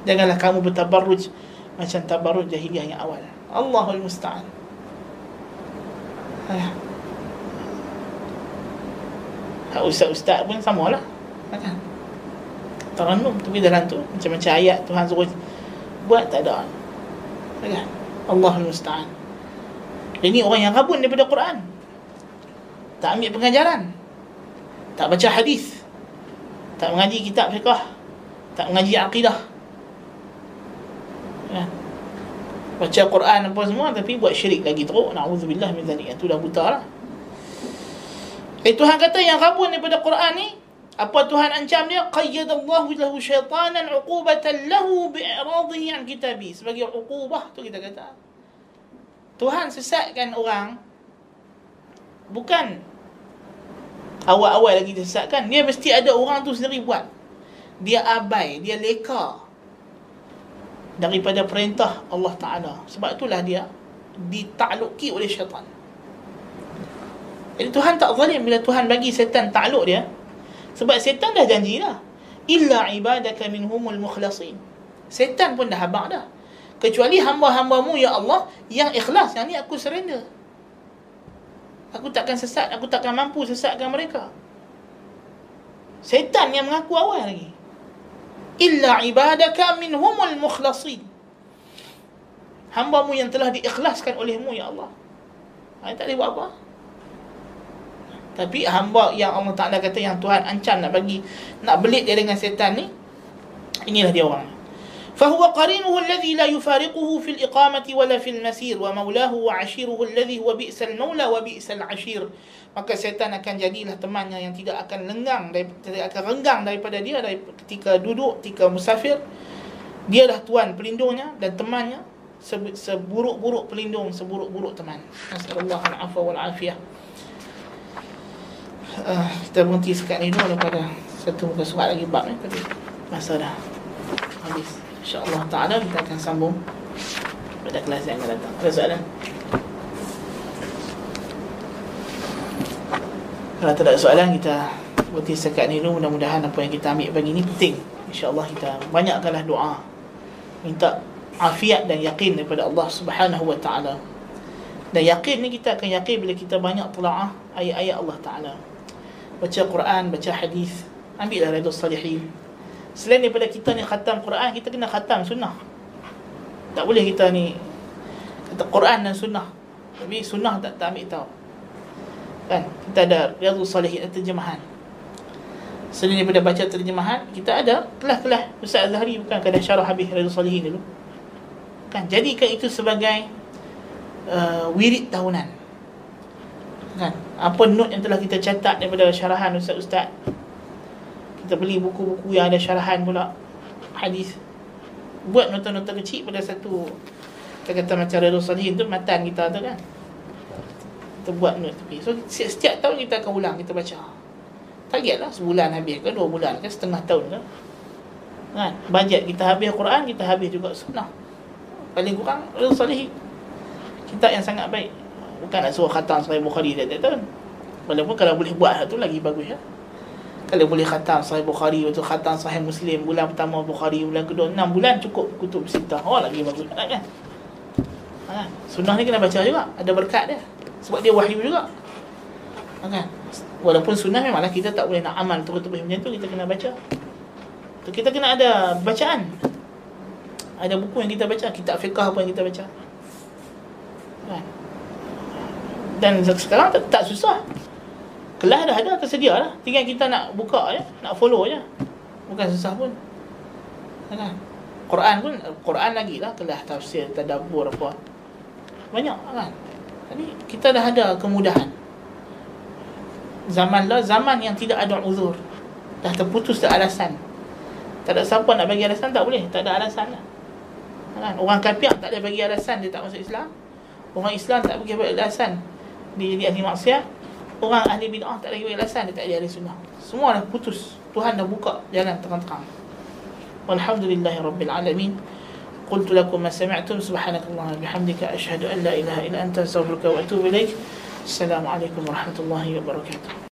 Janganlah kamu bertabarruj macam tabarruj jahiliyah yang awal. Allahul musta'an. Ha. Ustaz-ustaz pun samalah. Kan? Tarannum tapi dalam tu macam-macam ayat Tuhan suruh buat tak ada kan Allahul musta'an ini orang yang rabun daripada Quran tak ambil pengajaran. Tak baca hadis. Tak mengaji kitab fiqh tak mengaji akidah kan baca Quran apa semua tapi buat syirik lagi teruk. Naudzubillah min zalik. Itu dah buta lah. Eh Tuhan kata yang rabun daripada Quran ni apa Tuhan ancam dia? Qayyadallahu lahu syaitanan uqubatan lahu bi'iradihi an kitabi. Sebagai uqubah tu kita kata. Tuhan sesatkan orang bukan awal-awal lagi sesatkan. Dia mesti ada orang tu sendiri buat. Dia abai, dia leka daripada perintah Allah Ta'ala. Sebab itulah dia ditakluki oleh syaitan. Jadi Tuhan tak zalim bila Tuhan bagi setan takluk dia. Sebab setan dah janji dah. Illa ibadaka minhumul mukhlasin. Setan pun dah habaq dah. Kecuali hamba-hambamu ya Allah yang ikhlas. Yang ni aku surrender. Aku takkan sesat, aku takkan mampu sesatkan mereka. Setan yang mengaku awal lagi. Illa ibadaka minhumul mukhlasin. Hambamu yang telah diikhlaskan olehmu ya Allah. Ha, tak boleh buat apa. Tapi hamba yang Allah Ta'ala kata yang Tuhan ancam nak bagi Nak belit dia dengan setan ni Inilah dia orang فهو قرينه الذي لا يفارقه في الإقامة ولا في المسير ومولاه وعشيره الذي هو بئس المولى وبئس العشير maka setan akan jadilah temannya yang tidak akan lenggang tidak akan renggang daripada dia ketika duduk ketika musafir dia dah tuan pelindungnya dan temannya seburuk-buruk pelindung seburuk-buruk teman nasallallahu alaihi wa afiyah uh, kita berhenti sekat ni dulu daripada satu muka surat lagi bab ni tapi masa dah habis insyaallah taala kita akan sambung pada kelas yang akan datang. Ada soalan? Kalau tak ada soalan kita berhenti sekat ni dulu mudah-mudahan apa yang kita ambil pagi ni penting. Insya-Allah kita banyakkanlah doa. Minta afiat dan yakin daripada Allah Subhanahu wa taala. Dan yakin ni kita akan yakin bila kita banyak telaah ayat-ayat Allah taala. Baca Quran, baca hadis, ambillah redha salihin. Selain daripada kita ni khatam Quran, kita kena khatam sunnah. Tak boleh kita ni kata Quran dan sunnah. Tapi sunnah tak tak ambil tahu. Kan? Kita ada Riyadhus Salihin terjemahan. Selain daripada baca terjemahan, kita ada kelas-kelas Ustaz Azhari bukan kada syarah habis Riyadhus Salihin dulu. Kan? Jadikan itu sebagai uh, wirid tahunan. Kan? Apa note yang telah kita catat daripada syarahan Ustaz-Ustaz kita beli buku-buku yang ada syarahan pula. Hadis. Buat nota-nota kecil pada satu kita kata macam Redul Salihin tu matan kita tu kan. Kita buat note tepi. So setiap, setiap tahun kita akan ulang kita baca. Target lah sebulan habis ke dua bulan ke setengah tahun ke. Kan? Bajet kita habis Quran kita habis juga sunnah. Paling kurang Redul Salihin. Kita yang sangat baik. Bukan nak suruh khatam Sahih Bukhari tiap-tiap tahun. Walaupun kalau boleh buat tu lagi bagus ya kalau boleh khatam Sahih Bukhari Atau khatam Sahih Muslim Bulan pertama Bukhari Bulan kedua 6 bulan cukup kutub sitah. Oh lagi bagus kan? Ha, sunnah ni kena baca juga Ada berkat dia. Sebab dia wahyu juga. Ha, kan? Walaupun sunnah memanglah kita tak boleh nak amal Terus-terus macam tu Kita kena baca. Kita kena ada bacaan. Ada buku yang kita baca Kitab fiqah apa yang kita baca. Kan? Dan sekarang tak, tak susah Kelas dah ada tersedia lah. Tinggal kita nak buka je Nak follow je. Bukan susah pun. Kan? Quran pun Quran lagi lah Kelas tafsir Tadabur apa. Banyak kan Jadi kita dah ada kemudahan. Zaman lah Zaman yang tidak ada uzur. Dah terputus dah alasan. Tak ada siapa nak bagi alasan Tak boleh. Tak ada alasan lah. Kan? Orang kafir tak ada bagi alasan Dia tak masuk Islam. Orang Islam tak bagi alasan. Dia jadi ahli maksiat orang ahli bid'ah tak lagi alasan dia tak jadi ahli sunnah. Semua dah putus. Tuhan dah buka jalan terang-terang. Walhamdulillahi rabbil alamin. قلت لكم ما سمعتم سبحانك اللهم وبحمدك أشهد أن لا إله إلا أنت أستغفرك وأتوب إليك السلام عليكم ورحمة الله وبركاته